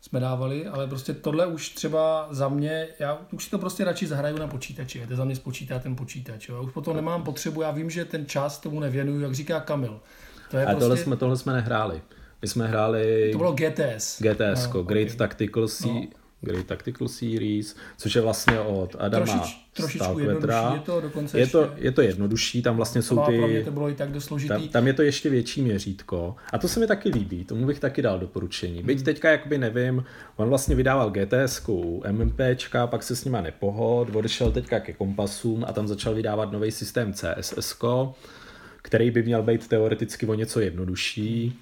jsme dávali, ale prostě tohle už třeba za mě, já už si to prostě radši zahraju na počítači, to za mě spočítá ten počítač. Jo. Já už potom nemám potřebu, já vím, že ten čas tomu nevěnuju, jak říká Kamil. To je a prostě... tohle, jsme, tohle jsme nehráli. My jsme hráli... To bylo GTS. GTS, no, Great okay. Tactical Sea, no. Great Tactical Series, což je vlastně od Adama Trošič, trošičku jednodušší je to, dokonce je to, ještě... je to jednodušší, tam vlastně jsou ty... Pro mě to bylo i tak dost složitý. Tam, tam, je to ještě větší měřítko a to se mi taky líbí, tomu bych taky dal doporučení. Byť hmm. teďka jakoby nevím, on vlastně vydával GTS MMPčka, pak se s nima nepohod, odešel teďka ke kompasům a tam začal vydávat nový systém CSS, který by měl být teoreticky o něco jednodušší.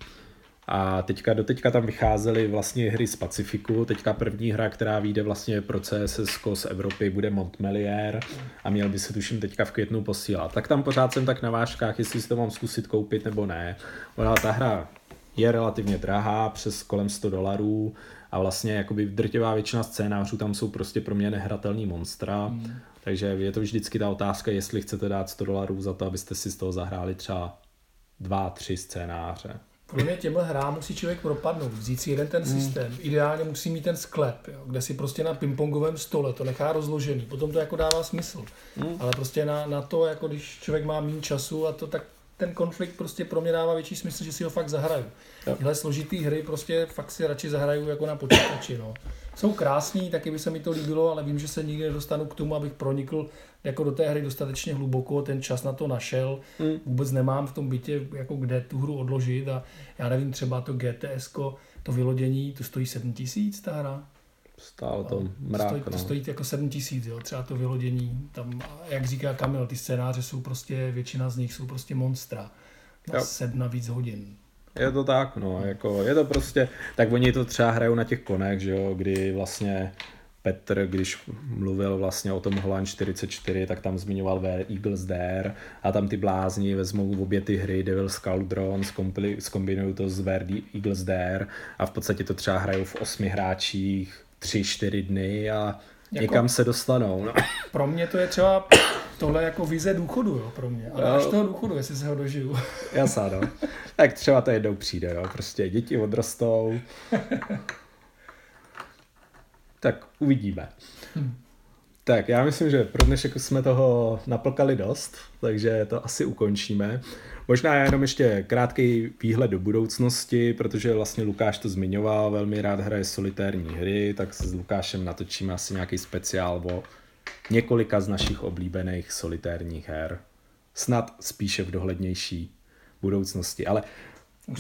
A teďka, do teďka tam vycházely vlastně hry z Pacifiku. Teďka první hra, která vyjde vlastně pro CSS z Evropy, bude Montmelier a měl by se tuším teďka v květnu posílat. Tak tam pořád jsem tak na vážkách, jestli si to mám zkusit koupit nebo ne. Ona ta hra je relativně drahá, přes kolem 100 dolarů a vlastně jakoby drtivá většina scénářů tam jsou prostě pro mě nehratelný monstra. Hmm. Takže je to vždycky ta otázka, jestli chcete dát 100 dolarů za to, abyste si z toho zahráli třeba dva, tři scénáře. Pro mě těmhle hrám musí člověk propadnout, vzít si jeden ten hmm. systém. Ideálně musí mít ten sklep, jo, kde si prostě na pingpongovém stole to nechá rozložený. Potom to jako dává smysl. Hmm. Ale prostě na, na to, jako když člověk má méně času a to, tak ten konflikt prostě pro mě dává větší smysl, že si ho fakt zahraju. Tyhle složitý hry prostě fakt si radši zahraju jako na počítači. No. Jsou krásní, taky by se mi to líbilo, ale vím, že se nikdy nedostanu k tomu, abych pronikl jako do té hry dostatečně hluboko, ten čas na to našel. Hmm. Vůbec nemám v tom bytě, jako kde tu hru odložit a já nevím, třeba to GTS, to vylodění, to stojí 7 tisíc ta hra. Stále to mrák, stojí, no. to stojí jako 7 tisíc, jo, třeba to vylodění, tam, jak říká Kamil, ty scénáře jsou prostě, většina z nich jsou prostě monstra. Na jo. sedm na víc hodin. Je to tak, no, jako je to prostě, tak oni to třeba hrajou na těch konech, že jo, kdy vlastně Petr, když mluvil vlastně o tom Holan 44, tak tam zmiňoval Where Eagles Dare a tam ty blázni vezmou obě ty hry Devil's Cauldron, zkombinují to s Where Eagles Dare a v podstatě to třeba hrajou v osmi hráčích tři, čtyři dny a jako, někam se dostanou. No. Pro mě to je třeba tohle jako vize důchodu, jo, pro mě. Ale no, až toho důchodu, jestli se ho dožiju. Jasná, no. Tak třeba to jednou přijde, jo. Prostě děti odrostou. tak uvidíme. Hmm. Tak já myslím, že pro dnešek jsme toho naplkali dost, takže to asi ukončíme. Možná jenom ještě krátký výhled do budoucnosti, protože vlastně Lukáš to zmiňoval, velmi rád hraje solitérní hry, tak se s Lukášem natočíme asi nějaký speciál o několika z našich oblíbených solitérních her. Snad spíše v dohlednější budoucnosti, ale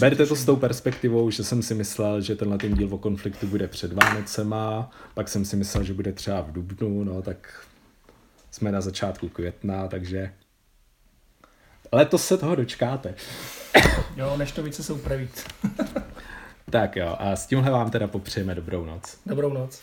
Berte to s tou perspektivou, že jsem si myslel, že tenhle ten díl o konfliktu bude před Vánocema, pak jsem si myslel, že bude třeba v Dubnu, no tak jsme na začátku května, takže letos se toho dočkáte. Jo, než to více se upraví. tak jo, a s tímhle vám teda popřejeme dobrou noc. Dobrou noc.